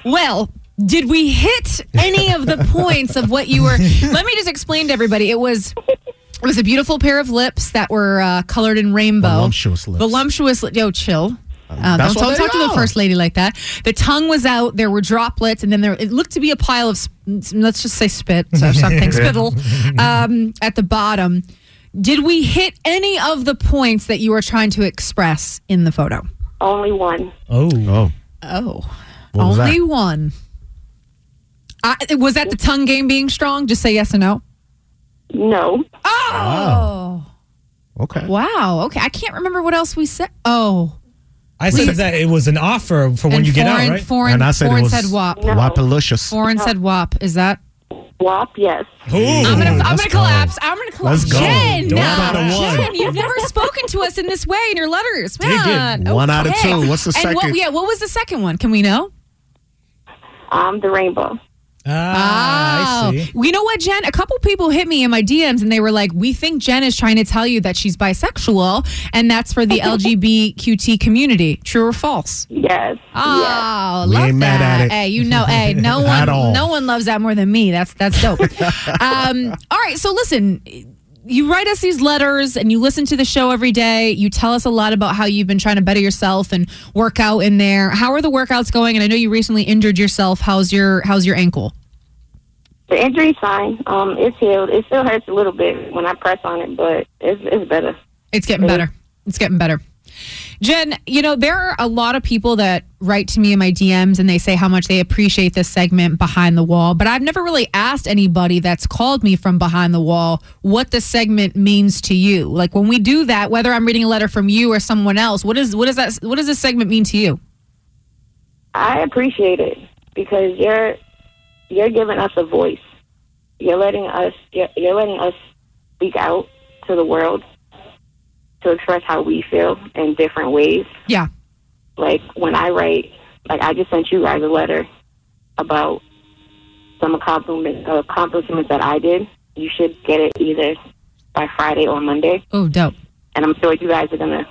Well, did we hit any of the points of what you were? Let me just explain to everybody. It was it was a beautiful pair of lips that were uh, colored in rainbow. Voluptuous lips. Voluptuous. li- Yo, chill. Uh, don't don't they talk to the first lady like that. The tongue was out. There were droplets, and then there it looked to be a pile of sp- let's just say spit or something spittle um, at the bottom. Did we hit any of the points that you were trying to express in the photo? Only one. Oh. Oh. Oh. What was Only that? one. I, was that the tongue game being strong? Just say yes or no. No. Oh. Okay. Wow. Okay. I can't remember what else we said. Oh. I said that it was an offer for when And you get foreign, out, right? Foreign, And I said it foreign was said WAP. Wapalicious. Foreign said WAP. Is that? WAP, yes. I'm gonna, I'm let's gonna collapse. I'm gonna collapse. Let's go. Jen, One no. out of one. Jen, you've never spoken to us in this way in your letters, Dig it. man. One out of Okay. two. What's the and What, second? yeah, what was the second one? Can we know? Um, the rainbow. Ah, I see. You know what, Jen? A couple people hit me in my DMs and they were like, "We think Jen is trying to tell you that she's bisexual, and that's for the LGBTQT community. True or false?" Yes. Oh, We love ain't that. mad at it. Hey, you know, hey, no one, no one loves that more than me. That's that's dope. um, all right, so listen. You write us these letters and you listen to the show every day. You tell us a lot about how you've been trying to better yourself and work out in there. How are the workouts going? And I know you recently injured yourself. How's your How's your ankle? The injury's fine. Um, it's healed. It still hurts a little bit when I press on it, but it's it's better. It's getting better. It's getting better. Jen, you know, there are a lot of people that write to me in my DMs and they say how much they appreciate this segment behind the wall, but I've never really asked anybody that's called me from behind the wall what the segment means to you. Like when we do that, whether I'm reading a letter from you or someone else, what is what is that what does this segment mean to you? I appreciate it because you're you're giving us a voice. You're letting us you're, you're letting us speak out to the world to express how we feel in different ways. Yeah. Like when I write, like I just sent you guys a letter about some accomplishments, accomplishments that I did. You should get it either by Friday or Monday, Oh, dope. and I'm sure you guys are gonna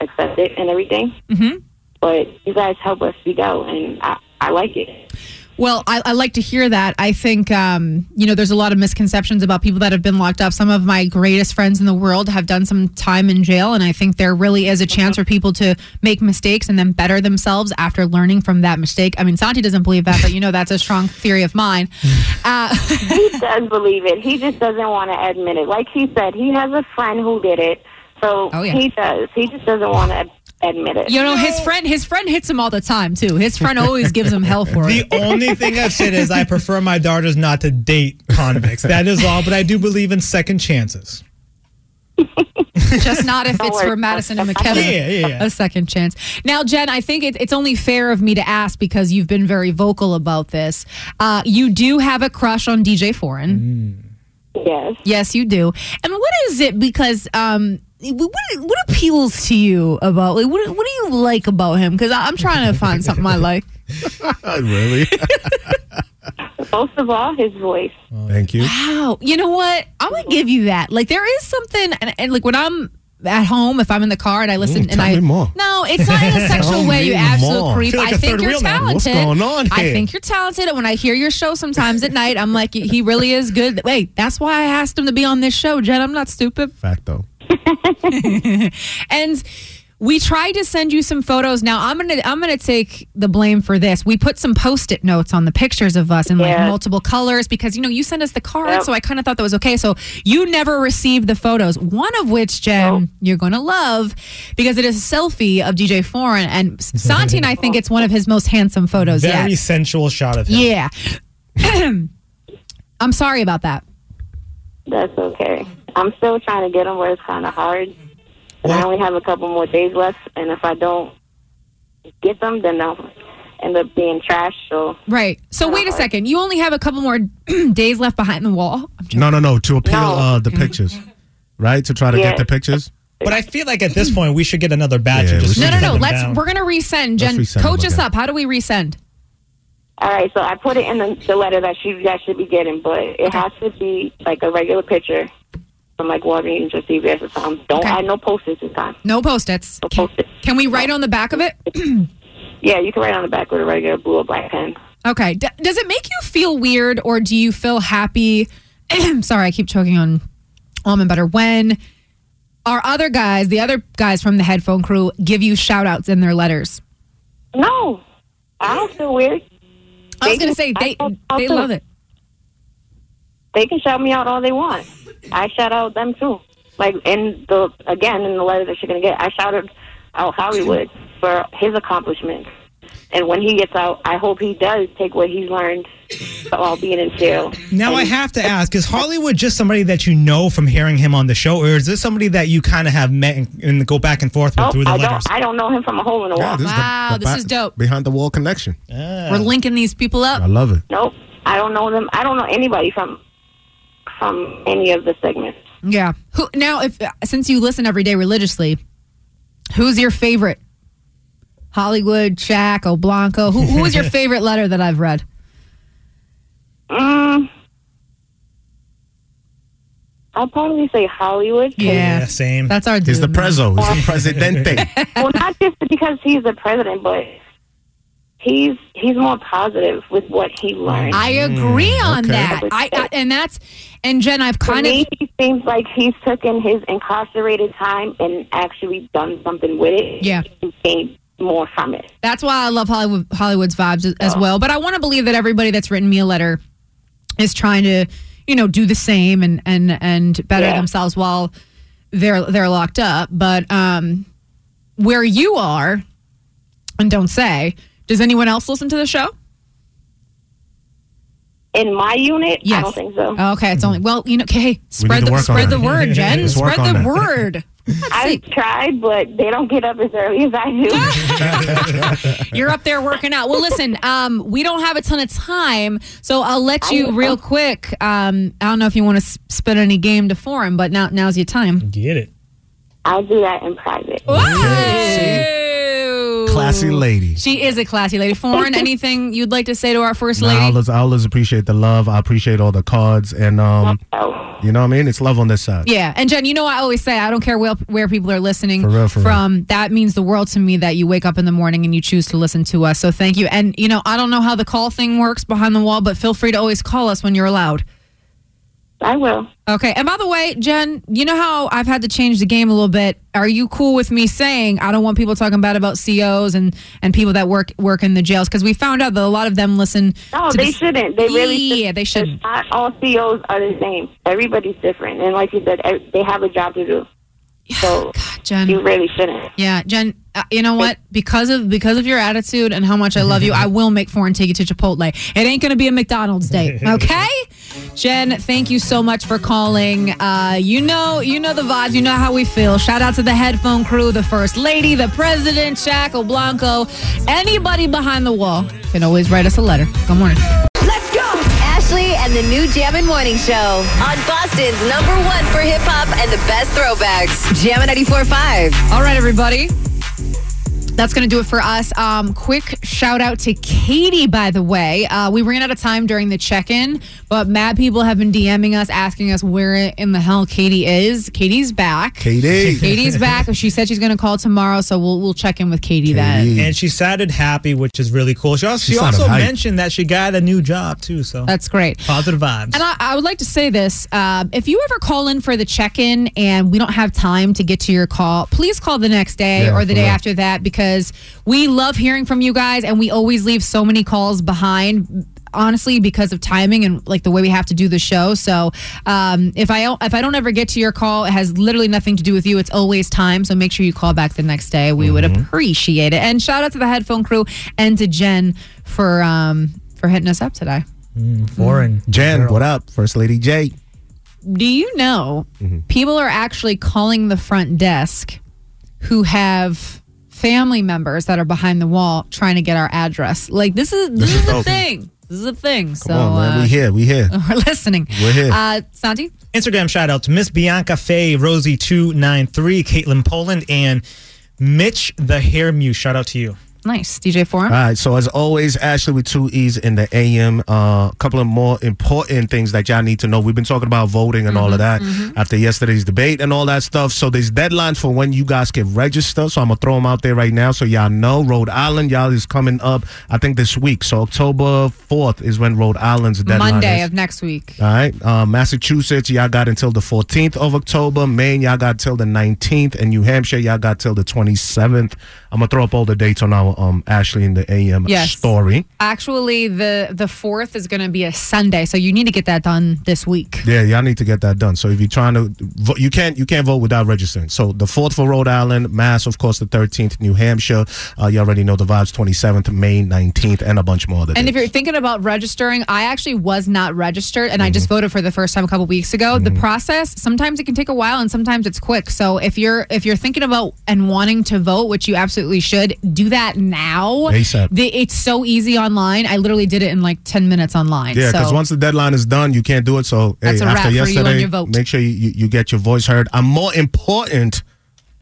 accept it and everything. Mm-hmm. But you guys help us speak out, and I, I like it. Well, I, I like to hear that. I think, um, you know, there's a lot of misconceptions about people that have been locked up. Some of my greatest friends in the world have done some time in jail, and I think there really is a chance for people to make mistakes and then better themselves after learning from that mistake. I mean, Santi doesn't believe that, but you know, that's a strong theory of mine. Uh, he does believe it. He just doesn't want to admit it. Like he said, he has a friend who did it, so Oh, yeah. he does. He just doesn't want to admit it. you know, his friend, his friend hits him all the time too. His friend always gives him hell for it. The only thing I've said is I prefer my daughters not to date convicts. That is all, but I do believe in second chances. just not if it's for Madison and McKenna. Yeah, yeah, yeah. A second chance. Now, Jen, I think it, it's only fair of me to ask because you've been very vocal about this. Uh, you do have a crush on DJ Foreign. Yes. Yes, you do. And what is it? Because um, what what appeals to you about? Like, what what do you like about him? Because I'm trying to find something I like. really? Most of all, his voice. Thank you. Wow. You know what? I'm gonna give you that. Like there is something, and, and like when I'm at home, if I'm in the car and I listen, Ooh, and tell I me more. no, it's not in a sexual way. You me absolute more. creep. I, like I a think you're wheel now. talented. What's going on I think you're talented. And when I hear your show sometimes at night, I'm like, he really is good. Wait, that's why I asked him to be on this show, Jen. I'm not stupid. Fact though. and we tried to send you some photos. Now I'm gonna I'm gonna take the blame for this. We put some post-it notes on the pictures of us in like multiple colors because you know you sent us the card, Yep. so I kind of thought that was okay. So you never received the photos. One of which, Jen, you're gonna love because it is a selfie of DJ Foreign and Santi and I think it's one of his most handsome photos Very yet. sensual shot of him. Yeah. I'm sorry about that. That's okay. I'm still trying to get them where it's kind of hard. And I only have a couple more days left, and if I don't get them, then they'll end up being trash. So Right. So wait a second. You only have a couple more days left behind the wall. No, no, no. To appeal No. uh, the pictures, right? To try to Yeah. get the pictures. But I feel like at this point we should get another batch Yeah, and just No, no, no. Let's. down. We're gonna resend. Jen, resend coach us up. How do we resend? All right, so I put it in the, the letter that she guys should be getting, but it has to be like a regular picture from like Walgreens or CVS or something. Don't Okay. add no post-its this time. No post-its. No post-its. Can we write on the back of it? Yeah, you can write on the back with a regular blue or black pen. Okay. D- does it make you feel weird, or do you feel happy? Sorry, I keep choking on almond butter. When our other guys, the other guys from the headphone crew, give you shout outs in their letters? No, I don't feel weird. I was going to say, they, they love it. They can shout me out all they want. I shout out them too. Like in the again in the letter that you're gonna get, I shouted out Hollywood for his accomplishments. And when he gets out, I hope he does take what he's learned while being in jail. Now I have to ask: Is Hollywood just somebody that you know from hearing him on the show, or is this somebody that you kind of have met and, and go back and forth with Nope, through the I letters? don't. I don't know him from a hole in the wall. this is the- Wow, the this back- is dope. Behind the wall connection. We're linking these people up. I love it. Nope, I don't know them. I don't know anybody from from any of the segments. Yeah. Who now? If since you listen every day religiously, who's your favorite? Hollywood, Shaq, Oblanco. Who, who was your favorite letter that I've read? Mm, I'll probably say Hollywood. 'cause- Yeah, same. That's our. He's the dude, prezo. He's the presidente. well, not just because he's the president, but he's he's more positive with what he learned. I agree Mm, on that. I, I and that's and Jen, I've To kind me, of he seems like he's taken his incarcerated time and actually done something with it. Yeah. and gained more from it. That's why I love Hollywood Hollywood's vibes as, as well. But I want to believe that everybody that's written me a letter is trying to, you know, do the same and and and better Yeah. themselves while they're they're locked up. But um, where you are, and don't say, does anyone else listen to the show? In my unit, I don't think so. Okay, it's only well, you know. Okay, spread the spread the word, Jen. Spread the word. I've tried, but they don't get up as early as I do. You're up there working out. Well, listen, um, we don't have a ton of time, so I'll let you real quick. Um, I don't know if you want to spit any game to Foreign, but now now's your time. Get it. I'll do that in private. Classy lady. She is a classy lady. Foreign, anything you'd like to say to our first Nah, I lady? always, I always appreciate the love. I appreciate all the cards, and um, you know what I mean. It's love on this side. Yeah, and Jen, you know I always say I don't care where, where people are listening For real, for real. from. That means the world to me that you wake up in the morning and you choose to listen to us. So thank you. And you know I don't know how the call thing works behind the wall, but feel free to always call us when you're allowed. I will. Okay. And by the way, Jen, you know how I've had to change the game a little bit. Are you cool with me saying I don't want people talking bad about COs and and people that work work in the jails because we found out that a lot of them listen. No, they the- shouldn't. They really Yeah, they shouldn't. Not all CEOs are the same. Everybody's different, and like you said, they have a job to do. So Jen. you really shouldn't. Yeah, Jen. Uh, you know what? Because of because of your attitude and how much I love you, I will make foreign take you to Chipotle. It ain't gonna be a McDonald's date, okay? Jen, thank you so much for calling. Uh, you know, you know the vibes. You know how we feel. Shout out to the headphone crew, the first lady, the president, Shaq Oblanco, anybody behind the wall can always write us a letter. Good morning. And the new Jammin' Morning Show on Boston's number one for hip hop and the best throwbacks. Jammin' 94.5. All right, everybody. That's going to do it for us. Um, quick shout out to Katie, by the way. Uh, we ran out of time during the check in, but mad people have been DMing us, asking us where in the hell Katie is. Katie's back. Katie. Katie's back. She said she's going to call tomorrow, so we'll we'll check in with Katie, then. And she sounded happy, which is really cool. She also, She she also mentioned that she got a new job too. So That's great. Positive vibes. And I, I would like to say this: um, if you ever call in for the check-in and we don't have time to get to your call, please call the next day Yeah, or the day real. after that because we love hearing from you guys, and we always leave so many calls behind. Honestly, because of timing and like the way we have to do the show, so um, if I if I don't ever get to your call, it has literally nothing to do with you. It's always time. So make sure you call back the next day. We would appreciate it. And shout out to the headphone crew and to Jen for um, for hitting us up today. foreign. Jen, what up? First Lady J. Do you know people are actually calling the front desk who have family members that are behind the wall trying to get our address? Like this is this, This is is a thing. This is a thing. so Come on, man. uh, we here. We here. we're listening. We're here. Uh, Santi. Instagram shout out to Miss Bianca Faye, Rosie two nine three, Caitlin Poland, and Mitch the Hair Muse. Shout out to you. Nice. DJ Foreign. All right, so as always, Ashley with two E's in the AM. A uh, couple of more important things that y'all need to know. We've been talking about voting and all of that after yesterday's debate and all that stuff. So there's deadlines for when you guys can register. So I'm gonna throw them out there right now, so y'all know. Rhode Island, y'all is coming up. I think this week. So October 4th is when Rhode Island's deadline Monday is. of next week. All right. Uh, Massachusetts, y'all got until the 14th of October. Maine, y'all got till the 19th. And New Hampshire, y'all got till the 27th. I'm going to throw up all the dates on our um, Ashley in the AM Yes. story. Actually, the the fourth is going to be a Sunday, so you need to get that done this week. Yeah, y'all need to get that done. So if you're trying to vote, you can't you can't vote without registering. So the 4th for Rhode Island, Mass, of course, the 13th, New Hampshire. Uh, you already know the vibes, 27th, Maine, 19th, and a bunch more. Other And dates. if you're thinking about registering, I actually was not registered and I just Mm-hmm. voted for the first time a couple weeks ago. The process sometimes it can take a while and sometimes it's quick. So if you're if you're thinking about and wanting to vote, which you absolutely should, do that now. ASAP. The, it's so easy online. I literally did it in like 10 minutes online. Yeah, because so once the deadline is done, you can't do it. So That's hey, a wrap after for you your vote. make sure you, you, you get your voice heard. I'm more important,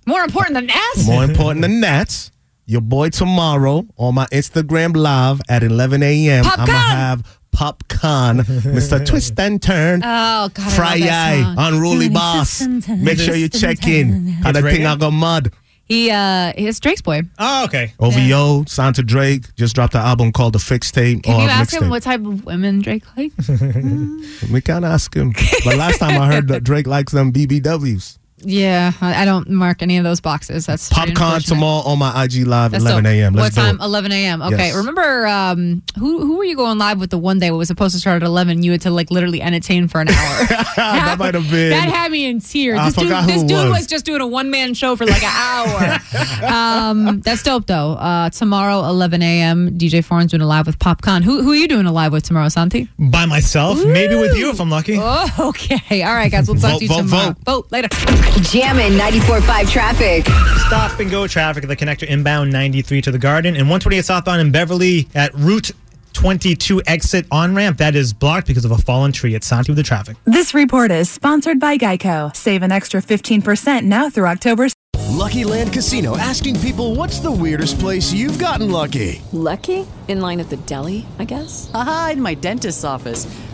more important than that. more important than that, your boy tomorrow on my Instagram live at 11 a.m. I'm gonna have Popcaan, Mr. Twist and Turn. Oh God, I Fry love that eye, song. unruly boss. Make sure you check in. How the thing I got mud. He uh he's Drake's boy. Oh, okay. OVO, signed to Drake, just dropped an album called The Fixtape. Can or you ask him Mixtape. what type of women Drake likes? We can't ask him. But last time I heard that Drake likes them BBWs. Yeah, I don't mark any of those boxes. That's Popcaan tomorrow on my IG live, That's 11 a.m. Let's what time? it. 11 a.m. Okay. Yes. Remember um, who who were you going live with the one day? It was supposed to start at 11. You had to like literally entertain for an hour. that might have been. that had me in tears. I this dude, this dude was. was. just doing a one man show for like an hour. um, that's dope though. Uh, tomorrow 11 a.m. DJ Foreign's doing a live with Popcaan. Who who are you doing a live with tomorrow, Santi? By myself, maybe with you if I'm lucky. Oh, okay. All right, guys. We'll talk Vote, to you vote, tomorrow. Vote later. Jammin' 94.5 traffic. Stop and go traffic at the connector inbound 93 to the Garden and 128 southbound in Beverly at Route 22 exit on ramp. That is blocked because of a fallen tree. It's Santi with the traffic. This report is sponsored by Geico. Save an extra 15% now through October. Lucky Land Casino asking people what's the weirdest place you've gotten lucky? Lucky? In line at the deli, I guess? Aha, in my dentist's office.